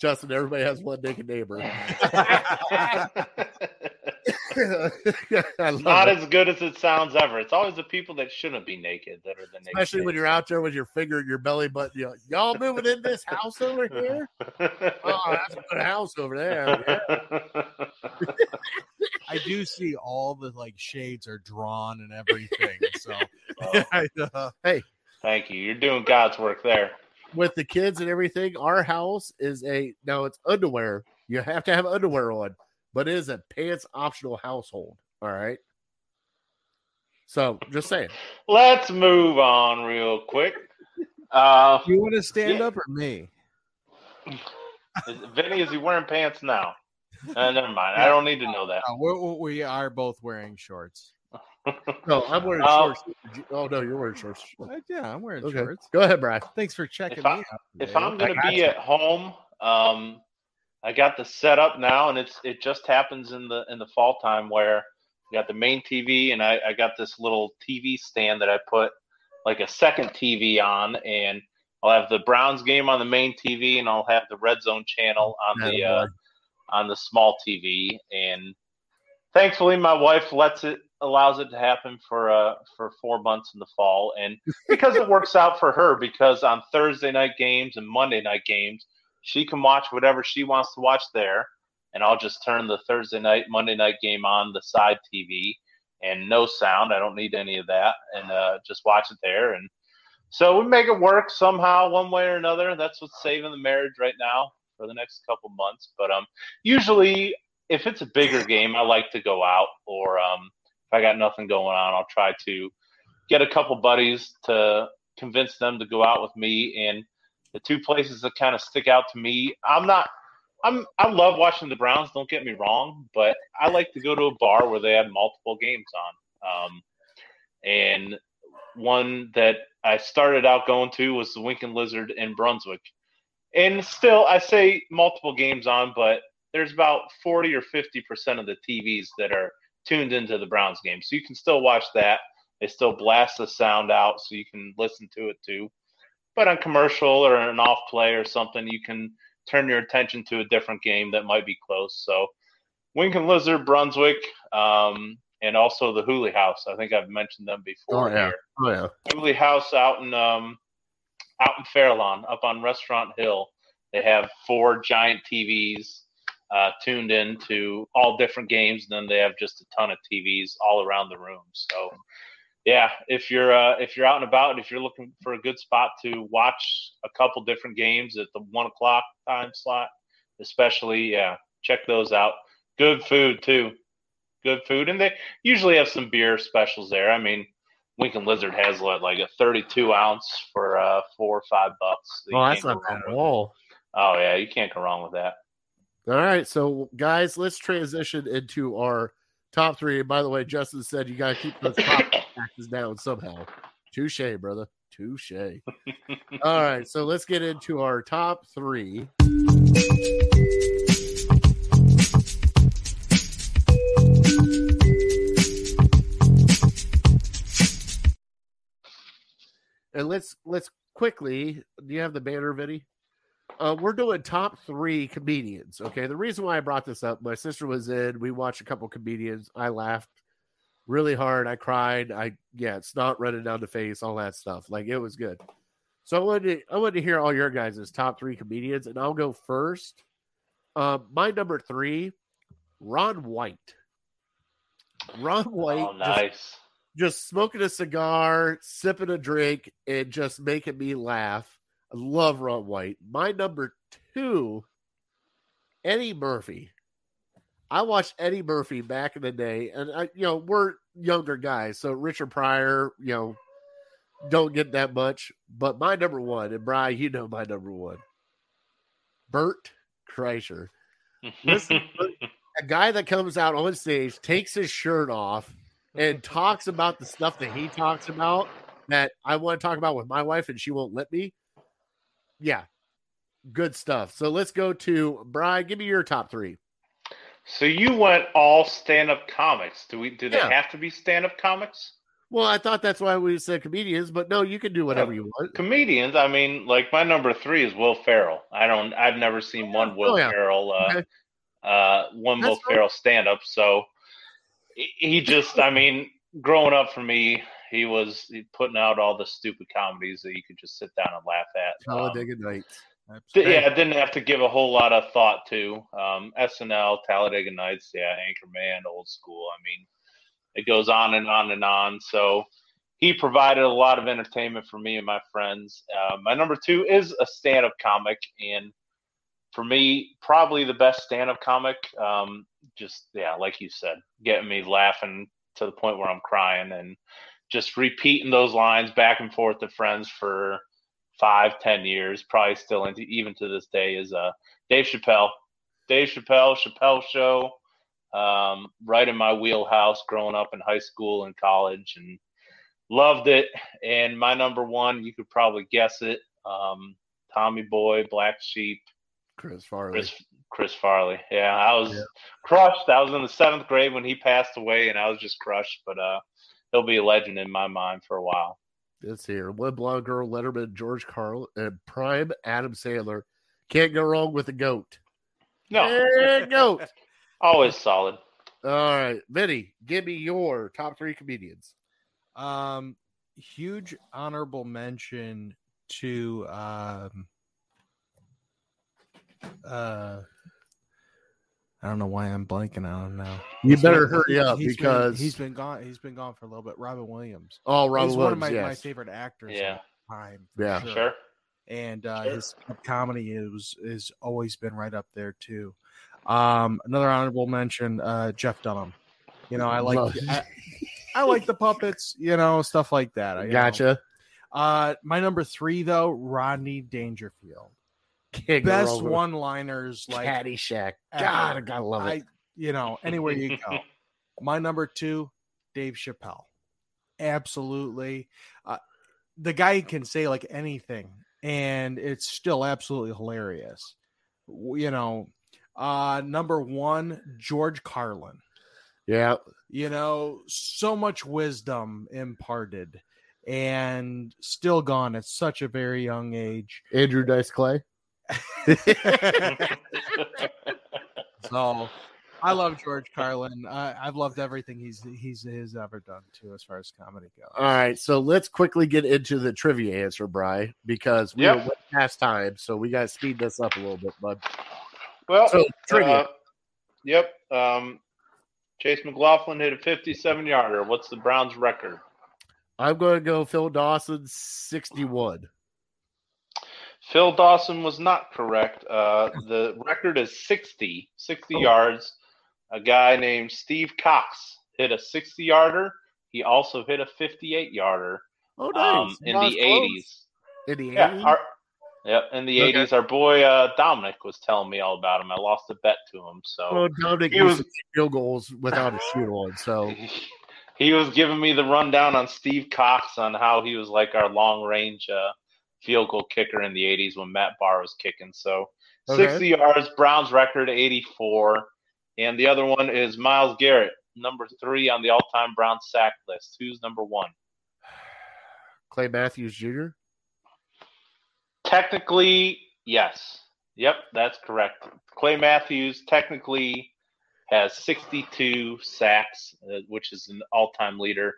Speaker 2: Justin, everybody has one naked neighbor. I love
Speaker 4: Not
Speaker 2: it.
Speaker 4: as good as it sounds ever. It's always the people that shouldn't be naked that are the naked.
Speaker 2: Especially when you're out there with your finger in your belly button. You know, Y'all moving in this house over here? Oh, that's a good house over there. Yeah.
Speaker 3: I do see all the like shades are drawn and everything. So I, uh,
Speaker 4: Thank you. You're doing God's work there.
Speaker 2: With the kids and everything, our house is a now it's underwear. You have to have underwear on, but it is a pants optional household. All right. So just saying.
Speaker 4: Let's move on real quick. Uh,
Speaker 3: you want to stand
Speaker 4: Yeah.
Speaker 3: up or me?
Speaker 4: is, Vinny, is he wearing pants now? Uh, never mind. I don't need to know that.
Speaker 3: Uh, we're, we are both wearing shorts.
Speaker 2: No, I'm wearing
Speaker 4: Uh,
Speaker 2: shorts. Oh no, you're wearing shorts.
Speaker 3: Uh, yeah, I'm wearing
Speaker 2: Okay.
Speaker 3: shorts.
Speaker 2: Go ahead, Brad.
Speaker 3: Thanks for checking
Speaker 4: If
Speaker 3: me
Speaker 4: I,
Speaker 3: out.
Speaker 4: If I'm going to be at home, um, I got the setup now, and it's it just happens in the in the fall time where I got the main TV, and I, I got this little TV stand that I put like a second TV on, and I'll have the Browns game on the main TV, and I'll have the Red Zone channel on the uh, on the small TV, and thankfully my wife lets it allows it to happen for uh for four months in the fall, and because it works out for her because on Thursday night games and Monday night games she can watch whatever she wants to watch there, and I'll just turn the Thursday night Monday night game on the side TV and no sound. I don't need any of that, and uh, just watch it there and. So we make it work somehow, one way or another. That's what's saving the marriage right now for the next couple months. But um, usually if it's a bigger game, I like to go out, or um, if I got nothing going on, I'll try to get a couple buddies to convince them to go out with me. And the two places that kind of stick out to me, I'm not. I'm I love watching the Browns. Don't get me wrong, but I like to go to a bar where they have multiple games on. Um, and one that I started out going to was the Winkin Lizard in Brunswick. And still, I say multiple games on, but there's about 40 or 50% of the TVs that are tuned into the Browns game. So you can still watch that. They still blast the sound out so you can listen to it too. But on commercial or an off play or something, you can turn your attention to a different game that might be close. So Winkin Lizard, Brunswick, um, and also the Hooley House. I think I've mentioned them before
Speaker 2: Oh, yeah.
Speaker 4: here.
Speaker 2: Oh yeah.
Speaker 4: Hooley House out in um, out in Fairlawn, up on Restaurant Hill. They have four giant TVs uh, tuned in to all different games. And then they have just a ton of TVs all around the room. So, yeah, if you're uh, if you're out and about, and if you're looking for a good spot to watch a couple different games at the one o'clock time slot, especially, yeah, check those out. Good food too. Good food, and they usually have some beer specials there. I mean, Winkin Lizard has what, like a 32 ounce for uh, four or five bucks. You
Speaker 2: Oh, that's
Speaker 4: can't
Speaker 2: not
Speaker 4: go wrong
Speaker 2: bad at all.
Speaker 4: Oh yeah, you can't go wrong with that.
Speaker 2: All right, so guys, let's transition into our top three. And by the way, Justin said you got to keep those top taxes down somehow. Touche, brother. Touche. All right, so let's get into our top three. And let's let's quickly. Do you have the banner, Vinny? Uh, we're doing top three comedians. Okay. The reason why I brought this up, my sister was in. We watched a couple comedians. I laughed really hard. I cried. I yeah, it's not running down the face, all that stuff. Like it was good. So I wanted to, I wanted to hear all your guys' top three comedians, and I'll go first. Um, my number three, Ron White. Ron White
Speaker 4: oh,
Speaker 2: just
Speaker 4: nice.
Speaker 2: just smoking a cigar, sipping a drink, and just making me laugh. I love Ron White. My number two, Eddie Murphy. I watched Eddie Murphy back in the day, and I, you know, we're younger guys, so Richard Pryor, you know, don't get that much. But my number one, and Brian, you know my number one, Bert Kreischer. Listen, a guy that comes out on stage, takes his shirt off, and talks about the stuff that he talks about that I want to talk about with my wife and she won't let me. Yeah, good stuff. So let's go to Brian. Give me your top three.
Speaker 4: So you went all stand-up comics. Do we? Do they
Speaker 2: Yeah.
Speaker 4: have to be stand-up comics?
Speaker 2: Well, I thought that's why we said comedians, but no, you can do whatever you want.
Speaker 4: Comedians, I mean, like my number three is Will Ferrell. I don't, I've never seen one Will
Speaker 2: Oh, yeah.
Speaker 4: Ferrell, uh,
Speaker 2: Okay.
Speaker 4: uh, one
Speaker 2: That's
Speaker 4: Will. Ferrell stand up. So he- just, I mean, growing up for me, he was putting out all the stupid comedies that you could just sit down and laugh at. Um,
Speaker 2: Talladega Nights.
Speaker 4: Th- yeah, I didn't have to give a whole lot of thought to. Um, SNL, Talladega Nights, yeah, Anchorman, old school. I mean, it goes on and on and on. So he provided a lot of entertainment for me and my friends. Uh, my number two is a stand up comic. And for me, probably the best stand up comic. Um, just, yeah, like you said, getting me laughing to the point where I'm crying and just repeating those lines back and forth to friends for five, ten years, probably still into even to this day, is uh Dave Chappelle. Dave Chappelle, Chappelle Show, um, right in my wheelhouse growing up in high school and college and loved it. And my number one, you could probably guess it. Um, Tommy Boy, Black Sheep,
Speaker 2: Chris Farley.
Speaker 4: Chris Chris Farley. Yeah, I was
Speaker 2: Yeah.
Speaker 4: crushed. I was in the seventh grade when he passed away, and I was just crushed. But uh, he'll be a legend in my mind for a while.
Speaker 2: This here. One blonde girl, Letterman, George Carl, and prime Adam Sandler. Can't go wrong with a goat.
Speaker 4: No,
Speaker 2: Eh, goat.
Speaker 4: always solid.
Speaker 2: All right, Vinny, give me your top three comedians.
Speaker 3: Um, huge honorable mention to um, uh, I don't know why I'm blanking on him now.
Speaker 2: You
Speaker 3: He's
Speaker 2: better
Speaker 3: been-
Speaker 2: hurry up
Speaker 3: he's been-
Speaker 2: because
Speaker 3: he's been gone. He's been gone for a little bit. Robin Williams.
Speaker 2: oh, Robin Williams.
Speaker 3: he's
Speaker 2: Williams,
Speaker 3: one of my, my favorite actors.
Speaker 4: Yeah.
Speaker 3: of time.
Speaker 2: Yeah.
Speaker 3: for
Speaker 4: Sure.
Speaker 3: and uh,
Speaker 4: Sure.
Speaker 3: his comedy is is always been right up there too. Um, another honorable mention, uh, Jeff Dunham. You know, I like
Speaker 2: Love-
Speaker 3: I, I like the puppets. You know, stuff like that. I- you know.
Speaker 2: Gotcha.
Speaker 3: Uh, my number three though, Rodney Dangerfield.
Speaker 2: Can't
Speaker 3: Best one-liners like
Speaker 2: Caddyshack. God, I gotta love it.
Speaker 3: I, you know, anywhere you go. My number two, Dave Chappelle. Absolutely. Uh, the guy can say like anything, and it's still absolutely hilarious. You know, uh, number one, George Carlin.
Speaker 2: yeah,
Speaker 3: You know, so much wisdom imparted and still gone at such a very young age.
Speaker 2: Andrew Dice Clay.
Speaker 3: So I love George Carlin. I, I've loved everything he's he's has ever done too, as far as comedy goes.
Speaker 2: All right, so let's quickly get into the trivia answer, Bry, because we
Speaker 4: Yep.
Speaker 2: are way past time, so we got to speed this up a little bit, bud.
Speaker 4: Well,
Speaker 2: So trivia.
Speaker 4: uh, yep. Um, Chase McLaughlin hit a 57 yarder. What's the Browns' record?
Speaker 2: I'm going to go Phil Dawson, 61.
Speaker 4: Phil Dawson was not correct. Uh, the record is 60, 60 yards. A guy named Steve Cox hit a 60 yarder. He also hit a 58 yarder
Speaker 2: Oh, nice.
Speaker 4: um, in the
Speaker 2: close.
Speaker 4: 80s.
Speaker 2: In the
Speaker 4: Yeah,
Speaker 2: 80s?
Speaker 4: our, yep, in the
Speaker 2: Okay.
Speaker 4: 80s. Our boy uh, Dominic was telling me all about him. I lost a bet to him. So
Speaker 2: Well, Dominic
Speaker 4: He was-
Speaker 2: field goals without a shoe on, so
Speaker 4: he was giving me the rundown on Steve Cox on how he was like our long range uh, field goal kicker in the 80s when Matt Bahr was kicking. So
Speaker 2: Okay.
Speaker 4: 60 yards, Browns record 84. And the other one is Myles Garrett, number three on the all time Brown sack list. Who's number one?
Speaker 2: Clay Matthews Jr.
Speaker 4: Technically, yes. Yep, that's correct. Clay Matthews technically has 62 sacks, uh, which is an all time leader,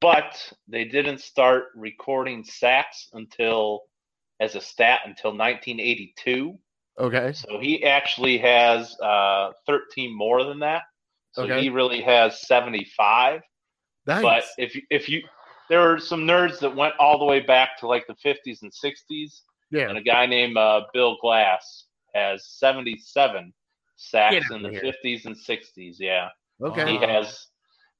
Speaker 4: but they didn't start recording sacks until, as a stat, until 1982.
Speaker 2: Okay.
Speaker 4: So he actually has uh, 13 more than that. So
Speaker 2: Okay.
Speaker 4: he really has 75.
Speaker 2: Nice.
Speaker 4: But if you- if you there are some nerds that went all the way back to like the 50s and 60s,
Speaker 2: yeah.
Speaker 4: and a guy named uh, Bill Glass has 77 sacks in the
Speaker 2: here.
Speaker 4: 50s and 60s. Yeah,
Speaker 2: Okay.
Speaker 4: he has,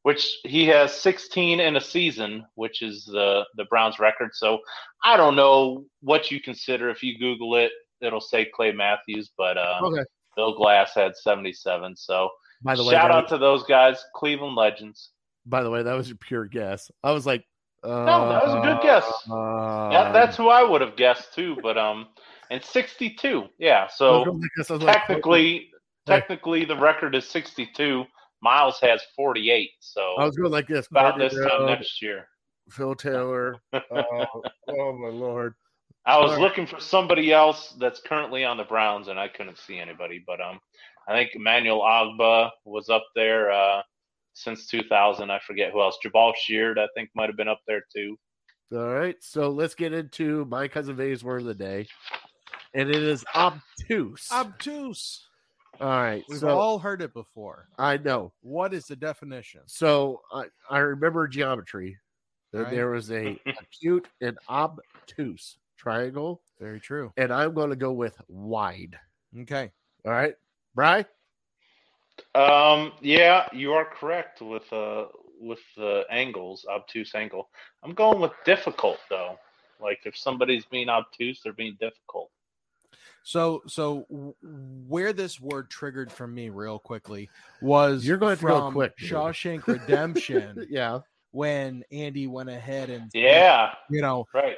Speaker 4: which he has 16 in a season, which is the the Browns record. So I don't know what you consider. If you Google it, it'll say Clay Matthews, but uh,
Speaker 2: Okay.
Speaker 4: Bill Glass had 77. So
Speaker 2: By the way,
Speaker 4: shout out
Speaker 2: was,
Speaker 4: to those guys, Cleveland legends.
Speaker 2: by the way, that was a pure guess. I was like, uh,
Speaker 4: No, that was a good guess.
Speaker 2: Uh,
Speaker 4: That, that's who I would have guessed too, but um, and 62, yeah. So
Speaker 2: going like
Speaker 4: technically, technically the record is 62. Myles has 48, so
Speaker 2: I was going like this.
Speaker 4: about
Speaker 2: Courtney
Speaker 4: this time
Speaker 2: Road,
Speaker 4: next year.
Speaker 2: Phil Taylor. Oh, oh my lord.
Speaker 4: I was
Speaker 2: Alright.
Speaker 4: looking for somebody else that's currently on the Browns, and I couldn't see anybody. But um, I think Emmanuel Ogbah was up there uh, since 2000. I forget who else. Jabaal Sheard, I think, might have been up there too.
Speaker 2: All right, so let's get into my cousin Vay's word of the day, and it is obtuse.
Speaker 3: Obtuse.
Speaker 2: All right,
Speaker 3: We've
Speaker 2: so
Speaker 3: all heard it before.
Speaker 2: I know.
Speaker 3: What is the definition?
Speaker 2: So I, I remember geometry. That
Speaker 3: Right.
Speaker 2: there was a acute and obtuse triangle,
Speaker 3: Very true.
Speaker 2: and I'm going to go with wide.
Speaker 3: Okay.
Speaker 2: All right, Bry.
Speaker 4: Um, yeah, you are correct with uh with the angles, obtuse angle. I'm going with difficult though. Like if somebody's being obtuse, they're being difficult.
Speaker 3: So, so where this word triggered for me real quickly was
Speaker 2: You're going to go
Speaker 3: from
Speaker 2: quick, dude.
Speaker 3: Shawshank Redemption
Speaker 2: Yeah,
Speaker 3: when Andy went ahead and
Speaker 4: Yeah,
Speaker 3: you know,
Speaker 4: right.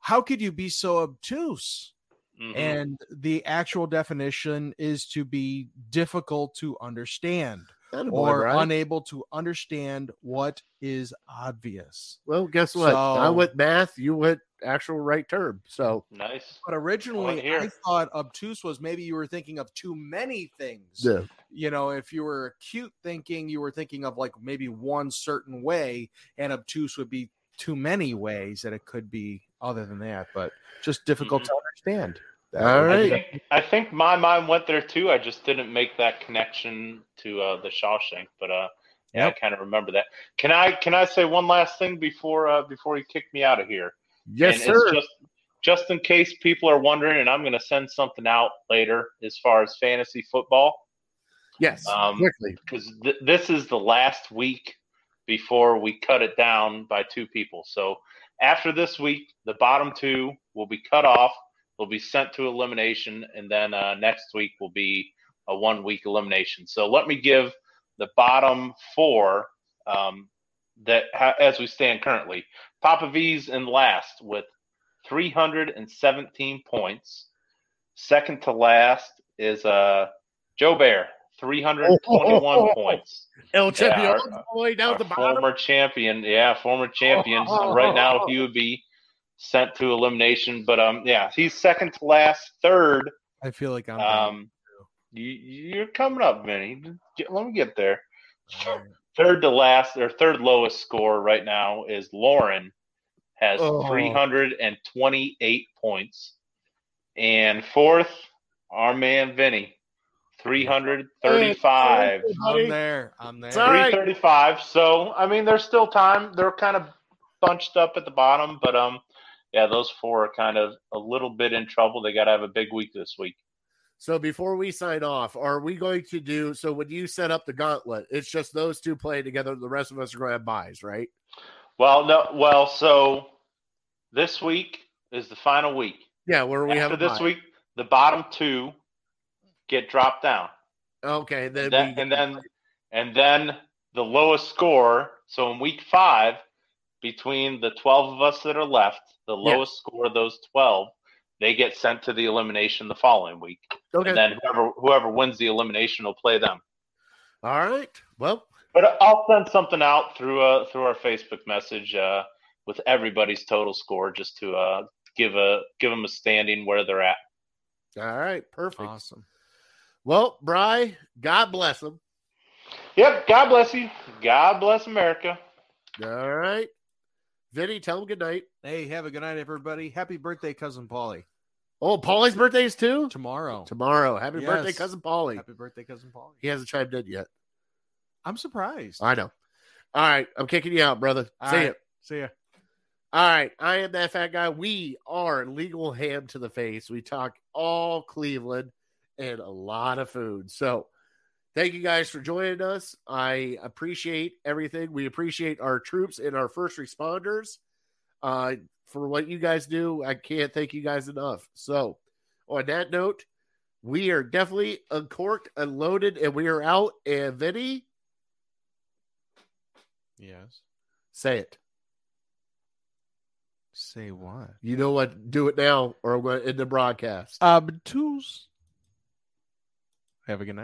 Speaker 3: how could you be so obtuse?
Speaker 4: Mhm.
Speaker 3: And the actual definition is to be difficult to understand
Speaker 2: Attaboy,
Speaker 3: or
Speaker 2: Bry.
Speaker 3: unable to understand what is obvious.
Speaker 2: well, guess what? I
Speaker 3: So-
Speaker 2: went math. You went actual right term. So
Speaker 4: nice.
Speaker 3: But originally. I thought obtuse was maybe you were thinking of too many things.
Speaker 2: yeah,
Speaker 3: You know, if you were acute thinking, you were thinking of like maybe one certain way, and obtuse would be too many ways that it could be other than that, but just difficult mm-hmm. to understand. That
Speaker 2: All
Speaker 3: would be
Speaker 2: right.
Speaker 4: I think I think my mind went there too. I just didn't make that connection to uh, the Shawshank, but uh, yeah,
Speaker 3: Yep.
Speaker 4: I kind of remember that. Can I can I say one last thing before uh, before you kick me out of here?
Speaker 2: yes,
Speaker 4: and
Speaker 2: sir.
Speaker 4: It's just just in case people are wondering, and I'm going to send something out later as far as fantasy football
Speaker 2: yes,
Speaker 4: um,
Speaker 2: quickly.
Speaker 4: because th- this is the last week before we cut it down by two people. So after this week, the bottom two will be cut off. They'll be sent to elimination, and then uh, next week will be a one week elimination. So let me give the bottom four um, that ha- as we stand currently. Papa V's in last with 317 points. Second to last is uh, Joe Bear, 321 points.
Speaker 2: El
Speaker 4: Yeah,
Speaker 2: Champion,
Speaker 4: our-
Speaker 2: all the way down
Speaker 4: Our
Speaker 2: the bottom.
Speaker 4: former champion, yeah, former champion. So right now he would be sent to elimination, but um, yeah, he's second to last. Third,
Speaker 3: I feel like I'm.
Speaker 4: um, you, you're coming up, Vinny. Get, let me get there.
Speaker 3: All right.
Speaker 4: Third to last, or third lowest score right now is Lauren, has
Speaker 2: Oh.
Speaker 4: 328 points, and fourth, our man Vinny, 335.
Speaker 3: I'm there. I'm there.
Speaker 2: It's all right.
Speaker 4: 335. So, I mean, there's still time. They're kind of bunched up at the bottom, but um, yeah, those four are kind of a little bit in trouble. They got to have a big week this week.
Speaker 2: So before we sign off, are we going to do so when you set up the gauntlet, it's just those two playing together, the rest of us are going to have buys, right?
Speaker 4: Well, no, well, so this week is the final week.
Speaker 2: Yeah, where we have
Speaker 4: After
Speaker 2: a
Speaker 4: this
Speaker 2: bye.
Speaker 4: week, the bottom two get dropped down.
Speaker 2: Okay, then,
Speaker 4: And then, and then, and then the lowest score. So in week five, between the 12 of us that are left, the
Speaker 2: Yeah.
Speaker 4: lowest score of those 12, they get sent to the elimination the following week.
Speaker 2: okay.
Speaker 4: And then whoever whoever wins the elimination will play them.
Speaker 2: All right. Well,
Speaker 4: But I'll send something out through uh through our Facebook message uh, with everybody's total score just to uh, give a give them a standing where they're at.
Speaker 2: all right, perfect.
Speaker 3: Awesome.
Speaker 2: Well, Bry, God bless them.
Speaker 4: Yep. God bless you. God bless America.
Speaker 2: All right. Vinny, tell them good night.
Speaker 3: Hey, have a good night, everybody. Happy birthday, cousin Polly.
Speaker 2: Oh, Paulie's birthday is too?
Speaker 3: Tomorrow.
Speaker 2: Tomorrow. Happy
Speaker 3: Yes.
Speaker 2: birthday, cousin Paulie.
Speaker 3: Happy birthday, cousin Polly.
Speaker 2: He hasn't chimed in yet.
Speaker 3: I'm surprised.
Speaker 2: I know. All right. I'm kicking you out, brother.
Speaker 3: All
Speaker 2: See
Speaker 3: right.
Speaker 2: ya.
Speaker 3: See ya.
Speaker 2: All right. I am that fat guy. We are legal ham to the face. We talk all Cleveland and a lot of food. So thank you guys for joining us. I appreciate everything. We appreciate our troops and our first responders uh, for what you guys do. I can't thank you guys enough. So on that note, we are definitely uncorked, unloaded, and we are out. And Vinny,
Speaker 3: Yes.
Speaker 2: say it.
Speaker 3: Say what?
Speaker 2: You know what? Do it now, or I'm going to end the broadcast.
Speaker 3: Obtuse. Have a good night.